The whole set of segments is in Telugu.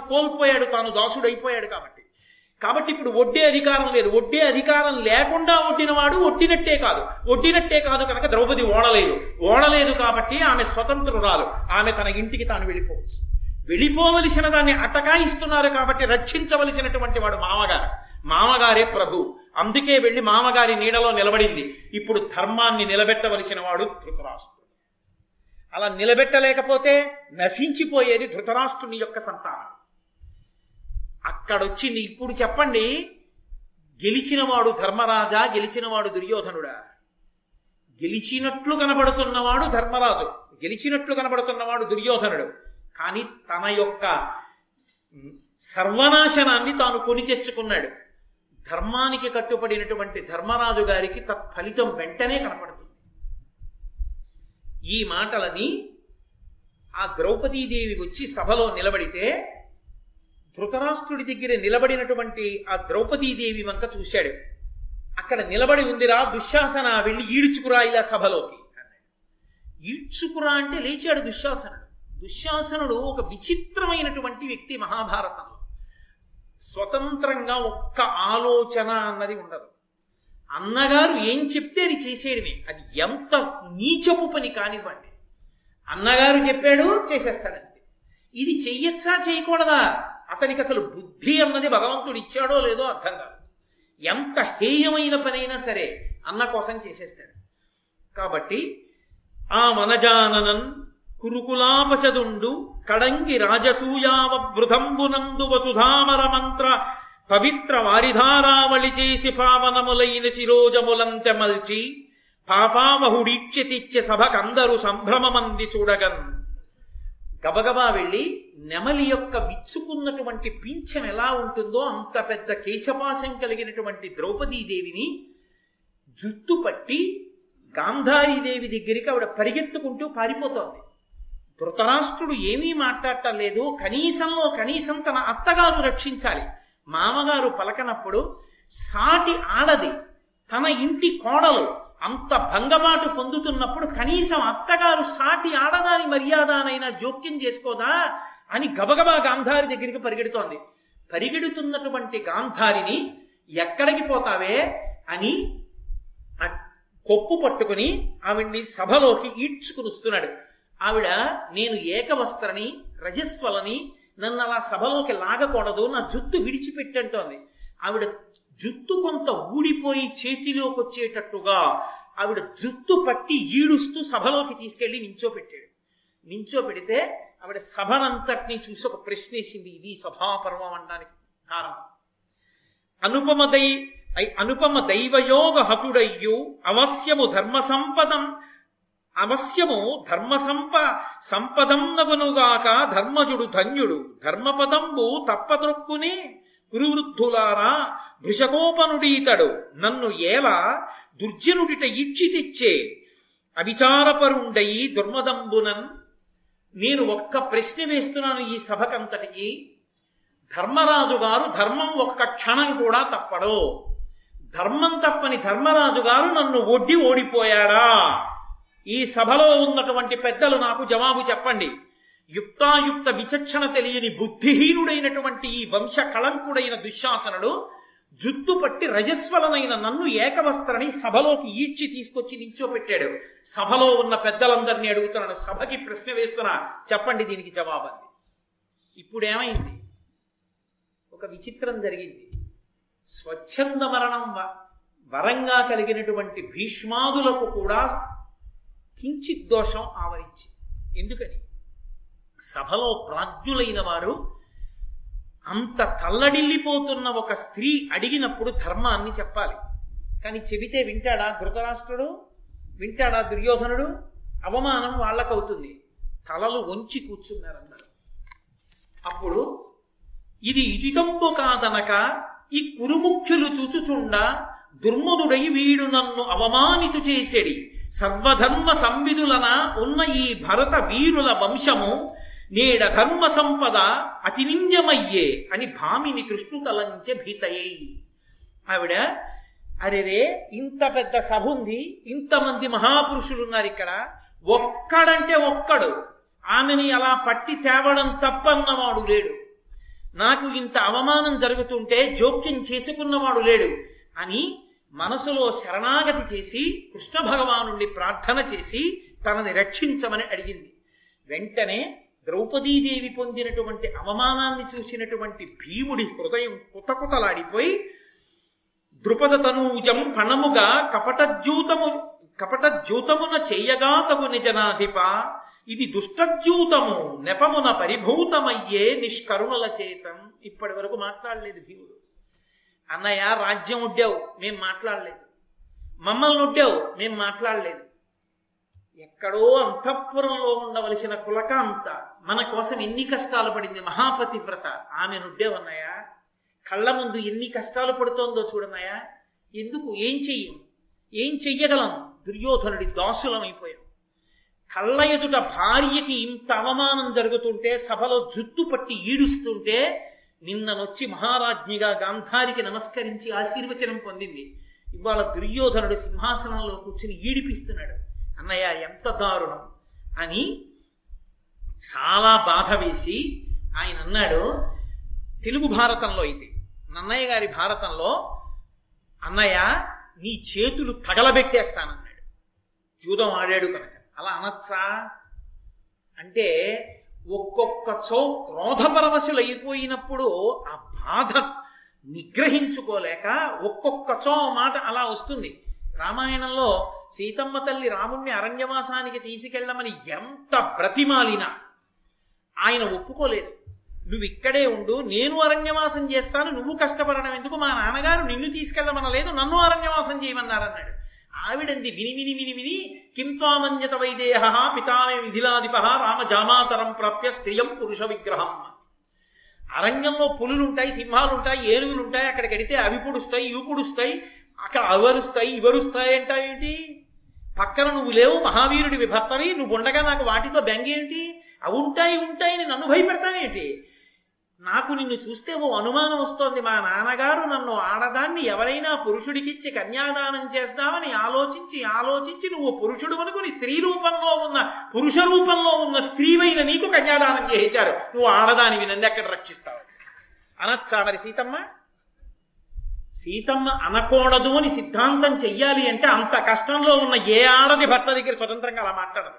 కోల్పోయాడు తాను దాసుడైపోయాడు కాబట్టి. కాబట్టి ఇప్పుడు వడ్డే అధికారం లేదు. వడ్డే అధికారం లేకుండా వడ్డినవాడు వడ్డినట్టే కాదు. వడ్డినట్టే కాదు కనుక ద్రౌపది ఓడలేదు. ఓడలేదు కాబట్టి ఆమె స్వతంత్రురాలు. ఆమె తన ఇంటికి తాను వెళ్ళిపోవచ్చు. వెళ్ళిపోవలసిన దాన్ని అటకాయిస్తున్నారు కాబట్టి రక్షించవలసినటువంటి వాడు మామగారు. మామగారే ప్రభు. అందుకే వెళ్ళి మామగారి నీడలో నిలబడింది. ఇప్పుడు ధర్మాన్ని నిలబెట్టవలసిన వాడు ధృతరాష్ట్రుడు. అలా నిలబెట్టలేకపోతే నశించిపోయేది ధృతరాష్ట్రుని యొక్క సంతానం. అక్కడొచ్చింది ఇప్పుడు చెప్పండి. గెలిచినవాడు ధర్మరాజా గెలిచినవాడు దుర్యోధనుడా? గెలిచినట్లు కనబడుతున్నవాడు ధర్మరాజు గెలిచినట్లు కనబడుతున్నవాడు దుర్యోధనుడు. కానీ తన యొక్క సర్వనాశనాన్ని తాను కొని తెచ్చుకున్నాడు. ధర్మానికి కట్టుబడినటువంటి ధర్మరాజు గారికి తత్ఫలితం వెంటనే కనపడుతుంది. ఈ మాటలని ఆ ద్రౌపదీదేవి వచ్చి సభలో నిలబడితే ధృతరాష్ట్రుడి దగ్గర నిలబడినటువంటి ఆ ద్రౌపదీదేవి వంక చూశాడు. అక్కడ నిలబడి ఉందిరా దుశ్శాసన వెళ్ళి ఈడ్చుకురా ఇలా సభలోకి. ఈడ్చుకురా అంటే లేచాడు దుశ్శాసనుడు. దుశ్శాసనుడు ఒక విచిత్రమైనటువంటి వ్యక్తి మహాభారతంలో. స్వతంత్రంగా ఒక్క ఆలోచన అన్నది ఉండదు. అన్నగారు ఏం చెప్తే అది చేసేయడమే. అది ఎంత నీచపు పని కానివ్వండి. అన్నగారు చెప్పాడు చేసేస్తాడంతే. ఇది చెయ్యొచ్చా చేయకూడదా? అతనికి అసలు బుద్ధి అన్నది భగవంతుడు ఇచ్చాడో లేదో అర్థం కాదు. ఎంత హేయమైన పనైనా సరే అన్న కోసం చేసేస్తాడు. కాబట్టి ఆ వనజాననన్ కురుకులాపశదుండు కడంగి రాజసూయావ బృధంబునందు వసుధామర మంత్ర పవిత్ర వారిధారావళి చేసి పావనములైన శిరోజములంతెమల్చి పాపావహుడీక్షతిచ్చే సభకందరు సంభ్రమమంది చూడగన్. గబగబా వెళ్ళి నెమలి యొక్క విచ్చుకున్నటువంటి పింఛం ఎలా ఉంటుందో అంత పెద్ద కేశపాశం కలిగినటువంటి ద్రౌపదీదేవిని జుట్టు పట్టి గాంధారీదేవి దగ్గరికి ఆవిడ పరిగెత్తుకుంటూ పారిపోతోంది. ధృతరాష్ట్రుడు ఏమీ మాట్లాడటం లేదు. కనీసంలో కనీసం తన అత్తగారు రక్షించాలి. మామగారు పలకనప్పుడు సాటి ఆడది తన ఇంటి కోడలు అంత భంగమాటు పొందుతున్నప్పుడు కనీసం అత్తగారు సాటి ఆడదాని మర్యాదనైనా జోక్యం చేసుకోదా అని గబగబా గాంధారి దగ్గరికి పరిగెడుతోంది. పరిగెడుతున్నటువంటి గాంధారిని ఎక్కడికి పోతావే అని కొప్పు పట్టుకుని ఆవిడ్ని సభలోకి ఈడ్చుకుని వస్తున్నాడు ఆవిడ నేను ఏకవస్త్రని రజస్వలని నన్ను అలా సభలోకి లాగకూడదు నా జుట్టు విడిచిపెట్టంటోంది. ఆవిడ జుత్తు కొంత ఊడిపోయి చేతిలోకి వచ్చేటట్టుగా ఆవిడ జుత్తు పట్టి ఈడుస్తూ సభలోకి తీసుకెళ్ళి నించోపెట్టాడు. నించోపెడితే ఆవిడ సభనంతటిని చూసి ఒక ప్రశ్నేసింది ఇది సభాపర్వం అనడానికి కారణం. అనుపమ దై ఐ- అనుపమ దైవయోగ హతుడయ్యు అవశ్యము ధర్మ సంపదం అవశ్యము ధర్మ సంప సంపదం నగునుగాక ధర్మజుడు ధన్యుడు. ధర్మపదంబు తప్పదొక్కునే గురువృద్ధులారా భృషకోపనుడీతడు నన్ను ఏలా దుర్జనుడిట ఇచ్చి తెచ్చే అవిచారపరుండయి దుర్మదంబునన్. నేను ఒక్క ప్రశ్న వేస్తున్నాను ఈ సభకంతటికి. ధర్మరాజు గారు ధర్మం ఒక్క క్షణం కూడా తప్పడు. ధర్మం తప్పని ధర్మరాజు గారు నన్ను ఒడ్డి ఓడిపోయాడా? ఈ సభలో ఉన్నటువంటి పెద్దలు నాకు జవాబు చెప్పండి. యుక్తాయుక్త విచక్షణ తెలియని బుద్ధిహీనుడైనటువంటి ఈ వంశ కళంకుడైన దుశ్శాసనుడు జుత్తు పట్టి రజస్వలనైన నన్ను ఏకవస్త్రని సభలోకి ఈడ్చి తీసుకొచ్చి నించోపెట్టాడు. సభలో ఉన్న పెద్దలందరినీ అడుగుతున్నాను సభకి ప్రశ్న వేస్తున్నా చెప్పండి దీనికి జవాబంది. ఇప్పుడేమైంది? ఒక విచిత్రం జరిగింది. స్వచ్ఛంద మరణం వరంగా కలిగినటువంటి భీష్మాదులకు కూడా కించిత్ దోషం ఆవరించింది. ఎందుకని? సభలో ప్రాజ్ఞులైన వారు అంత తల్లడిల్లిపోతున్న ఒక స్త్రీ అడిగినప్పుడు ధర్మాన్ని చెప్పాలి. కానీ చెబితే వింటాడా ధృతరాష్ట్రుడు? వింటాడా దుర్యోధనుడు? అవమానం వాళ్ళకవుతుంది. తలలు వంచి కూర్చున్నారన్నారు అప్పుడు ఇది ఇజితంపు కాదనక ఈ కురుముఖ్యులు చూచుచుండా దుర్ముదుడై వీడు నన్ను అవమానితు చేసేడి. సర్వధర్మ సంవిధులన ఉన్న ఈ భరత వీరుల వంశము నేడ ధర్మ సంపద అతినింజమయ్యే అని భామిని కృష్ణు తలంచే భీతయ్యి ఆవిడ అరేరే ఇంత పెద్ద సభ ఉంది ఇంతమంది మహాపురుషులు ఉన్నారు ఇక్కడ ఒక్కడంటే ఒక్కడు. ఆమెని అలా పట్టి తేవడం తప్పన్నవాడు లేడు. నాకు ఇంత అవమానం జరుగుతుంటే జోక్యం చేసుకున్నవాడు లేడు అని మనసులో శరణాగతి చేసి కృష్ణ భగవానుణ్ణి ప్రార్థన చేసి తనని రక్షించమని అడిగింది. వెంటనే ద్రౌపదీదేవి పొందినటువంటి అవమానాన్ని చూసినటువంటి భీముడి హృదయం కుతకుతలాడిపోయి ద్రుపద తనూజం పణముగా కపటజ్యూతము కపటజ్యూతమున చెయ్యగా తగు నిజనాధిప. ఇది దుష్టజ్యూతము నెపమున పరిభూతమయ్యే నిష్కరుణల చేతం. ఇప్పటి వరకు మాట్లాడలేదు భీముడు. అన్నయ్య రాజ్యం ఉడ్డావు మేం మాట్లాడలేదు. మమ్మల్ని ఉడ్డావు మేం మాట్లాడలేదు. ఎక్కడో అంతఃపురంలో ఉండవలసిన కులకాంత మన కోసం ఎన్ని కష్టాలు పడింది మహాపతివ్రత. ఆమె ఉన్నాయా? కళ్ళ ముందు ఎన్ని కష్టాలు పడుతోందో చూడన్నయ్య ఎందుకు? ఏం చెయ్యం? ఏం చెయ్యగలం? దుర్యోధనుడి దాసులమైపోయాం. కళ్ళ ఎదుట భార్యకి ఇంత అవమానం జరుగుతుంటే సభలో జుత్తు పట్టి ఈడుస్తుంటే నిన్ననొచ్చి మహారాజ్ఞిగా గాంధారికి నమస్కరించి ఆశీర్వచనం పొందింది. ఇవాళ దుర్యోధనుడు సింహాసనంలో కూర్చుని ఈడిపిస్తున్నాడు. అన్నయ్య ఎంత దారుణం. అని చాలా బాధ వేసి ఆయన అన్నాడు తెలుగు భారతంలో అయితే నన్నయ్య గారి భారతంలో అన్నయ్య నీ చేతులు తగలబెట్టేస్తానన్నాడు. జూదం ఆడాడు కనుక. అలా అనొచ్చా? అంటే ఒక్కొక్క చో క్రోధపరవశులు అయిపోయినప్పుడు ఆ బాధ నిగ్రహించుకోలేక ఒక్కొక్క చో మాట అలా వస్తుంది. రామాయణంలో సీతమ్మ తల్లి రాముణ్ణి అరణ్యవాసానికి తీసుకెళ్ళమని ఎంత బ్రతిమాలినా ఆయన ఒప్పుకోలేదు. నువ్వు ఇక్కడే ఉండు నేను అరణ్యవాసం చేస్తాను నువ్వు కష్టపడడం ఎందుకు? మా నాన్నగారు నిన్ను తీసుకెళ్ళమనలేదు నన్ను అరణ్యవాసం చేయమన్నారన్నాడు. ఆవిడంది విని విని విని విని కింత్వామన్యత వైదేహ పితామే విధిలాధిప రామ జామాతరం ప్రాప్య స్త్రియం పురుష విగ్రహం. అరణ్యంలో పులులుంటాయి సింహాలుంటాయి ఏనుగులుంటాయి అక్కడికి అడితే అవి పుడుస్తాయి ఇవి పుడుస్తాయి అక్కడ అవరుస్తాయి ఇవరుస్తాయి అంటావేంటి పక్కన నువ్వు లేవు మహావీరుడి విభర్తవి నువ్వు ఉండగా నాకు వాటితో బెంగేంటి? అవి ఉంటాయి ఉంటాయని నన్ను భయపెడతావేంటి నాకు నిన్ను చూస్తే ఓ అనుమానం వస్తోంది మా నాన్నగారు నన్ను ఆడదాన్ని ఎవరైనా పురుషుడికిచ్చి కన్యాదానం చేస్తామని ఆలోచించి ఆలోచించి నువ్వు పురుషుడు అనుకుని స్త్రీ రూపంలో ఉన్న పురుష రూపంలో ఉన్న స్త్రీవైన నీకు కన్యాదానం చేయించారు. నువ్వు ఆడదానివి నన్ను ఎక్కడ రక్షిస్తావు? అనొచ్చా మరి సీతమ్మ? సీతమ్మ అనకూడదు అని సిద్ధాంతం చెయ్యాలి అంటే అంత కష్టంలో ఉన్న ఏ ఆడది భర్త దగ్గర స్వతంత్రంగా అలా మాట్లాడదు.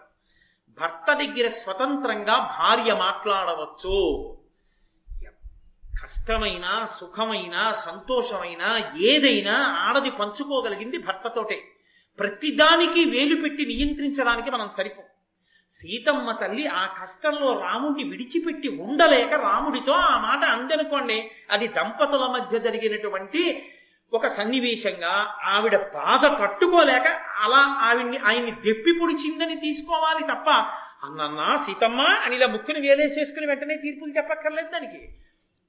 భర్త దగ్గర స్వతంత్రంగా భార్య మాట్లాడవచ్చు. కష్టమైన సుఖమైన సంతోషమైన ఏదైనా ఆడది పంచుకోగలిగింది భర్తతోటే. ప్రతిదానికి వేలు పెట్టి నియంత్రించడానికి మనం సరిపో. సీతమ్మ తల్లి ఆ కష్టంలో రాముడిని విడిచిపెట్టి ఉండలేక రాముడితో ఆ మాట అందనుకోండి. అది దంపతుల మధ్య జరిగినటువంటి ఒక సన్నివేశంగా ఆవిడ బాధ తట్టుకోలేక అలా ఆవిడ్ని ఆయన్ని దెప్పి పొడిచిందని తీసుకోవాలి తప్ప అన్నన్నా సీతమ్మ అని ఇలా ముక్కుని వేలేసేసుకుని వెంటనే తీర్పులు చెప్పక్కర్లేదు దానికి.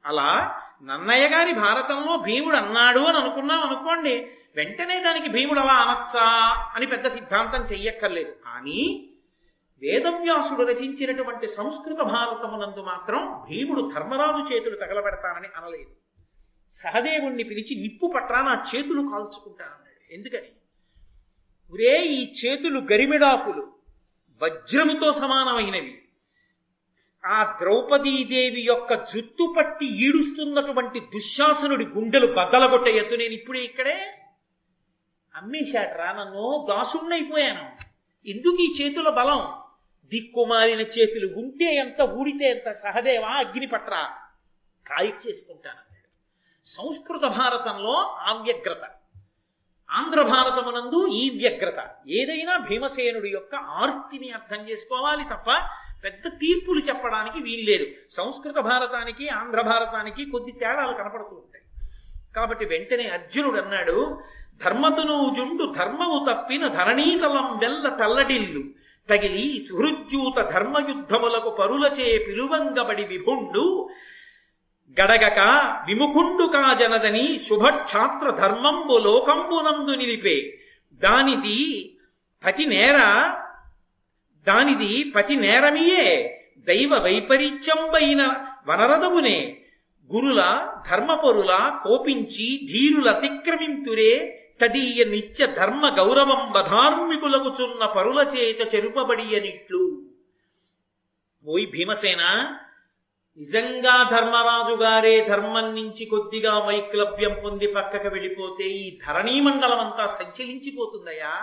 అలా నన్నయ్య గారి భారతంలో భీముడు అన్నాడు అని అనుకున్నాం అనుకోండి వెంటనే దానికి భీముడు అలా అనొచ్చా? అని పెద్ద సిద్ధాంతం చెయ్యక్కర్లేదు. కానీ వేదవ్యాసుడు రచించినటువంటి సంస్కృత భారతమునందు మాత్రం భీముడు ధర్మరాజు చేతులు తగలబెడతానని అనలేదు. సహదేవుణ్ణి పిలిచి నిప్పు పట్రా నా చేతులు కాల్చుకుంటానన్నాడు ఎందుకని? ఒరే ఈ చేతులు గరిమిడాకులు వజ్రముతో సమానమైనవి. ఆ ద్రౌపదీదేవి యొక్క జుత్తు పట్టి ఈడుస్తున్నటువంటి దుశ్శాసనుడి గుండెలు బద్దలగొట్ట ఎత్తు నేను ఇప్పుడే ఇక్కడే అమ్మేశాడ్రా నన్ను దాసుణ్ణైపోయాను. ఎందుకు ఈ చేతుల బలం? దిక్కుమాలిన చేతులు ఉంటే ఎంత ఊడితే ఎంత సహదేవా అగ్నిపట్ర. పట్రా కాయి సంస్కృత భారతంలో ఆ వ్యగ్రత ఆంధ్ర భారతమునందు ఈ వ్యగ్రత. ఏదైనా భీమసేనుడి యొక్క ఆర్తిని అర్థం చేసుకోవాలి తప్ప పెద్ద తీర్పులు చెప్పడానికి వీల్లేదు. సంస్కృత భారతానికి ఆంధ్ర భారతానికి కొద్ది తేడాలు కనపడుతూ ఉంటాయి. కాబట్టి వెంటనే అర్జునుడు అన్నాడు ధర్మతను జుండు ధర్మము తప్పిన ధరణీతలం వెల్ల తల్లడిల్లు. తగిలి సుహృద్యూత ధర్మయుద్ధములకు పరులచే పిలువంగబడి విభుండు గడగక విముఖుండు కాజనదని శుభక్షాత్ర ధర్మంబు లోకంబునందు నిలిపే. దానిది పతి నేర దానిది పతి నేరమియే దైవ వైపరీత్యంబైన వనరదగునే. గురుల ధర్మపరుల కోపించి ధీరుల అతిక్రమింతురే తదీయ నిత్య ధర్మ గౌరవం వధార్మికులకు చున్న పరుల చేత చెరుపబడియనిట్లు. ఓయ్ భీమసేన నిజంగా ధర్మరాజు గారే ధర్మం నుంచి కొద్దిగా వైక్లభ్యం పొంది పక్కకు వెళ్ళిపోతే ఈ ధరణీ మండలం అంతా సంచలించిపోతుందయా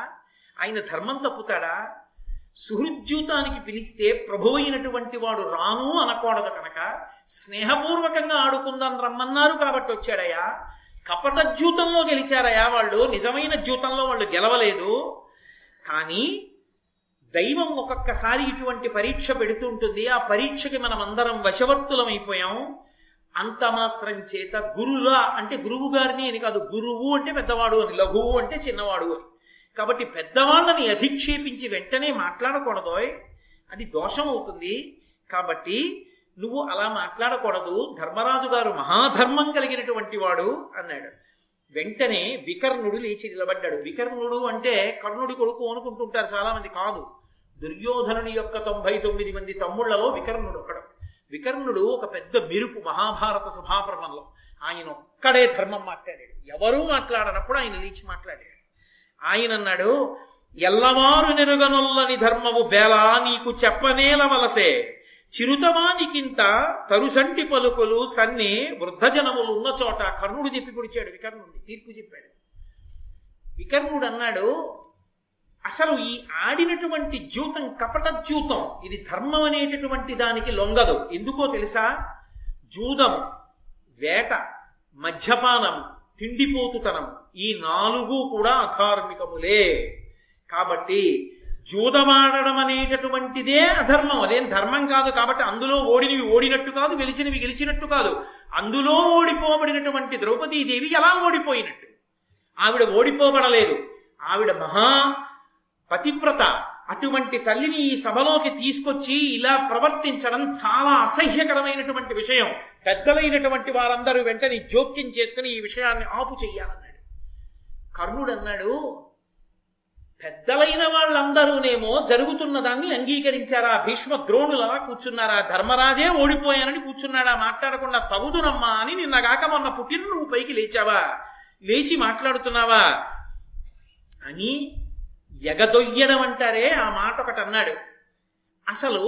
ఆయన ధర్మం తప్పుతాడా? సుహృద్యూతానికి పిలిస్తే ప్రభు అయినటువంటి వాడు రాను అనకూడదు కనుక స్నేహపూర్వకంగా ఆడుకుందాం రమ్మన్నారు కాబట్టి వచ్చాడయా కపట జూతంలో గెలిచారయా వాళ్ళు. నిజమైన జ్యూతంలో వాళ్ళు గెలవలేదు. కానీ దైవం ఒక్కొక్కసారి ఇటువంటి పరీక్ష పెడుతుంటుంది. ఆ పరీక్షకి మనం అందరం వశవర్తులం అయిపోయాం. అంత మాత్రం చేత గురులా అంటే గురువు గారిని అని కాదు గురువు అంటే పెద్దవాడు అని లఘువు అంటే చిన్నవాడు అని. కాబట్టి పెద్దవాళ్ళని అధిక్షేపించి వెంటనే మాట్లాడకూడదోయ్. అది దోషం అవుతుంది కాబట్టి నువ్వు అలా మాట్లాడకూడదు ధర్మరాజు గారు మహాధర్మం కలిగినటువంటి వాడు అన్నాడు. వెంటనే వికర్ణుడు లేచి నిలబడ్డాడు. వికర్ణుడు అంటే కర్ణుడి కొడుకు అనుకుంటుంటారు చాలా మంది కాదు. దుర్యోధనుని యొక్క తొంభై తొమ్మిది మంది తమ్ముళ్ళలో వికర్ణుడు ఒకడు. వికర్ణుడు ఒక పెద్ద మెరుపు మహాభారత సభాపర్వంలో ఆయన ఒక్కడే ధర్మం మాట్లాడాడు. ఎవరూ మాట్లాడనప్పుడు ఆయన లేచి మాట్లాడాడు. ఆయన అన్నాడు ఎల్లవారు నెరుగనొల్లని ధర్మము బేలా నీకు చెప్పనేల వలసే. చిరుతవానికింత తరుసంటి పలుకులు సన్ని వృద్ధజనములు ఉన్న చోట కర్ణుడు చెప్పి పొడిచాడు వికర్ణుడిని తీర్పు చెప్పాడు. వికర్ణుడు అన్నాడు అసలు ఈ ఆడినటువంటి జ్యూతం కపట జ్యూతం ఇది ధర్మం అనేటటువంటి దానికి లొంగదు. ఎందుకో తెలుసా? జూదం వేట మద్యపానం తిండిపోతుతనం ఈ నాలుగు కూడా అధార్మికములే. కాబట్టి జూదమాడడం అనేటటువంటిదే అధర్మం. అదేం ధర్మం కాదు కాబట్టి అందులో ఓడినవి ఓడినట్టు కాదు గెలిచినవి గెలిచినట్టు కాదు. అందులో ఓడిపోబడినటువంటి ద్రౌపదీదేవి ఎలా ఓడిపోయినట్టు? ఆవిడ ఓడిపోబడలేదు. ఆవిడ మహా పతివ్రత. అటువంటి తల్లిని ఈ సభలోకి తీసుకొచ్చి ఇలా ప్రవర్తించడం చాలా అసహ్యకరమైనటువంటి విషయం. పెద్దలైనటువంటి వారందరూ వెంటనే జోక్యం చేసుకుని ఈ విషయాన్ని ఆపు చెయ్యాలన్నాడు కర్ణుడు అన్నాడు పెద్దలైన వాళ్ళందరూనేమో జరుగుతున్న దాన్ని అంగీకరించారా? భీష్మ ద్రోణులు అలా కూర్చున్నారా? ధర్మరాజే ఓడిపోయానని కూర్చున్నాడా? మాట్లాడకుండా తగుదునమ్మా అని నిన్నగాక మొన్న పుట్టిన నువ్వు పైకి లేచావా? లేచి మాట్లాడుతున్నావా? అని ఎగదొయ్యడం అంటారే ఆ మాట ఒకటి అన్నాడు అసలు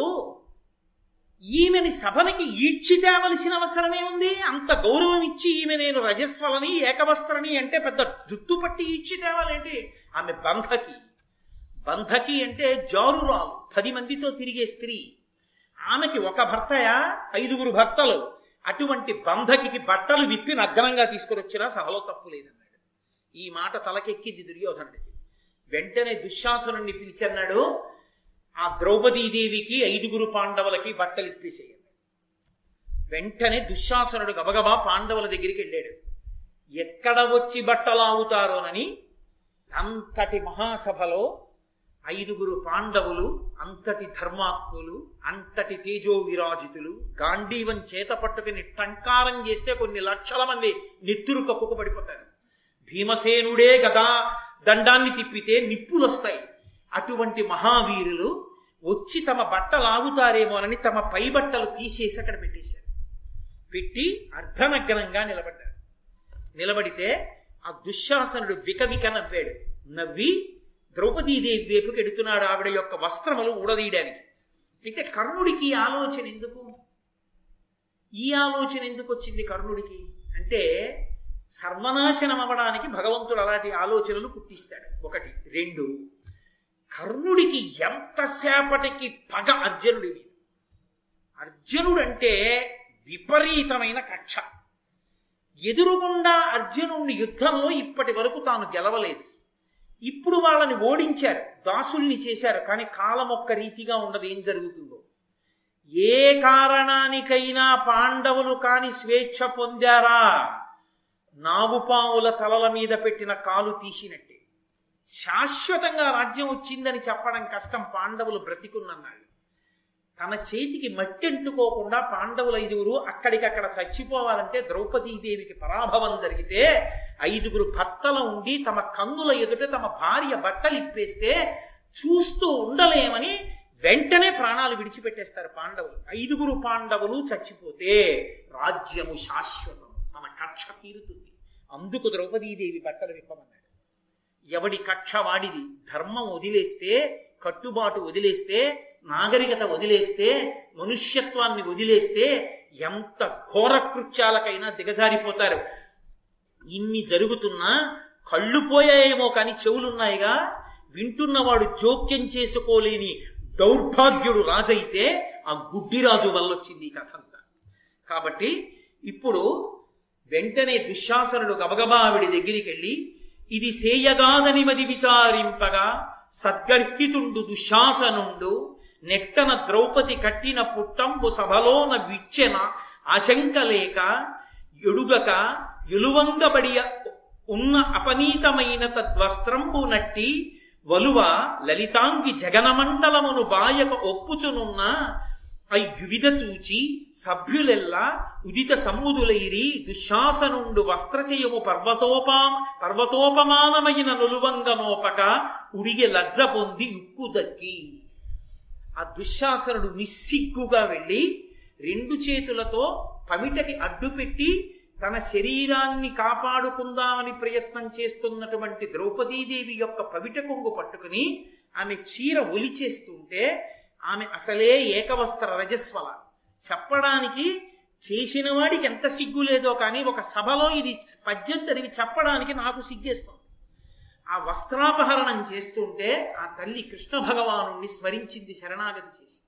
ఈమెని సభనికి ఈడ్చి తేవలసిన అవసరమే ఉంది. అంత గౌరవం ఇచ్చి ఈమె నేను రజస్వలని ఏకవస్త్రని అంటే పెద్ద జుట్టు పట్టి ఈడ్చి తేవాలేంటి ఆమె బంధకి. బంధకి అంటే జారురాలు పది మందితో తిరిగే స్త్రీ. ఆమెకి ఒక భర్తయా? ఐదుగురు భర్తలు. అటువంటి బంధకి బట్టలు విప్పి నగ్నంగా తీసుకురొచ్చినా సభలో తప్పు లేదన్నాడు. ఈ మాట తలకెక్కింది దుర్యోధనుడికి. వెంటనే దుశ్శాసనుడిని పిలిచన్నాడు. ఆ ద్రౌపదీదేవికి ఐదుగురు పాండవులకి బట్టలు ఇప్పేసేయండి. వెంటనే దుశ్శాసనుడు గబగబా పాండవుల దగ్గరికి వెళ్ళాడు. ఎక్కడ వచ్చి బట్టలాగుతారోనని అంతటి మహాసభలో ఐదుగురు పాండవులు అంతటి ధర్మాత్ములు అంతటి తేజో విరాజితులు గాంధీవం చేత పట్టుకుని టంకారం చేస్తే కొన్ని లక్షల మంది నెత్తురు కప్పుకు పడిపోతారు. భీమసేనుడే గదా దండాన్ని తిప్పితే నిప్పులు వస్తాయి అటువంటి మహావీరులు వచ్చి తమ బట్టలు ఆగుతారేమోనని తమ పై బట్టలు తీసేసి అక్కడ పెట్టేశారు. పెట్టి అర్ధనగ్నంగా నిలబడ్డారు. నిలబడితే ఆ దుశ్శాసనుడు వికవిక నవ్వాడు. నవ్వి ద్రౌపదీదేవి వైపుకి ఎడుతున్నాడు ఆవిడ యొక్క వస్త్రములు ఊడదీయడానికి. అయితే కర్ణుడికి ఈ ఆలోచన ఎందుకు? ఈ ఆలోచన ఎందుకు వచ్చింది కర్ణుడికి? అంటే సర్వనాశనం అవ్వడానికి భగవంతుడు అలాంటి ఆలోచనలు పుట్టిస్తాడు. ఒకటి. రెండు. కర్ణుడికి ఎంతసేపటికి పగ అర్జునుడి మీద? అర్జునుడంటే విపరీతమైన కక్ష. ఎదురుగుండా అర్జునుడిని యుద్ధంలో ఇప్పటి వరకు తాను గెలవలేదు. ఇప్పుడు వాళ్ళని ఓడించారు దాసుల్ని చేశారు కానీ కాలం ఒక్క రీతిగా ఉండదు ఏం జరుగుతుందో. ఏ కారణానికైనా పాండవులు కాని స్వేచ్ఛ పొందారా? నాగుపాముల తలల మీద పెట్టిన కాలు తీసినట్టే. శాశ్వతంగా రాజ్యం వచ్చిందని చెప్పడం కష్టం పాండవులు బ్రతికున్నన్నాడు తన చేతికి మట్టి అంటుకోకుండా పాండవులు ఐదుగురు అక్కడికక్కడ చచ్చిపోవాలంటే ద్రౌపదీదేవికి పరాభవం జరిగితే ఐదుగురు భర్తలు ఉండి తమ కన్నుల ఎదుట తమ భార్య బట్టలు ఇప్పేస్తే చూస్తూ ఉండలేమని వెంటనే ప్రాణాలు విడిచిపెట్టేస్తారు పాండవులు. ఐదుగురు పాండవులు చచ్చిపోతే రాజ్యము శాశ్వతం. తన కక్ష తీరుతుంది. అందుకు ద్రౌపదీదేవి బట్టలు విప్పమన్నారు. ఎవడి కక్ష వాడిది? ధర్మం వదిలేస్తే కట్టుబాటు వదిలేస్తే నాగరికత వదిలేస్తే మనుష్యత్వాన్ని వదిలేస్తే ఎంత ఘోర కృత్యాలకైనా దిగజారిపోతారు. ఇన్ని జరుగుతున్నా కళ్ళు పోయాయేమో కానీ చెవులున్నాయిగా? వింటున్నవాడు జోక్యం చేసుకోలేని దౌర్భాగ్యుడు రాజైతే ఆ గుడ్డిరాజు వల్ల వచ్చింది ఈ కథ అంతా. కాబట్టి ఇప్పుడు వెంటనే దుశ్శాసనుడు గబగబా ఆవిడి దగ్గరికి వెళ్ళి ఇది సేయగాదని మది విచారింపగా సద్గర్హితుండు దుశ్శాసనుండు నెట్టన ద్రౌపది కట్టిన పుట్టంబు సభలోన విచ్చెన ఆశంక లేక ఎడుగక ఎలువంగబడి ఉన్న అపనీతమైన తద్వస్త్రంబు నట్టి వలువ లలితాంగి జగనమండలమును బాయక ఒప్పుచునున్న అయి వివిధ చూచి సభ్యులెల్లా ఉదిత సమ్ముదులైరి దుశ్శాసనుండు వస్త్రచయము పర్వతోపా పర్వతోపమానమైన నులువంగమోపక ఉడిగి లజ్జ పొంది ఉక్కు దక్కి. ఆ దుశ్శాసనుడు నిస్సిగ్గుగా వెళ్ళి రెండు చేతులతో పమిటకి అడ్డుపెట్టి తన శరీరాన్ని కాపాడుకుందామని ప్రయత్నం చేస్తున్నటువంటి ద్రౌపదీదేవి యొక్క పవిట కొంగు పట్టుకుని ఆమె చీర ఒలిచేస్తుంటే ఆమె అసలే ఏకవస్త్ర రజస్వల. చెప్పడానికి చేసిన వాడికి ఎంత సిగ్గు లేదో కానీ ఒక సభలో ఇది పద్యం చదివి చెప్పడానికి నాకు సిగ్గేస్తుంది. ఆ వస్త్రాపహరణం చేస్తుంటే ఆ తల్లి కృష్ణ భగవాను స్మరించింది శరణాగతి చేసి.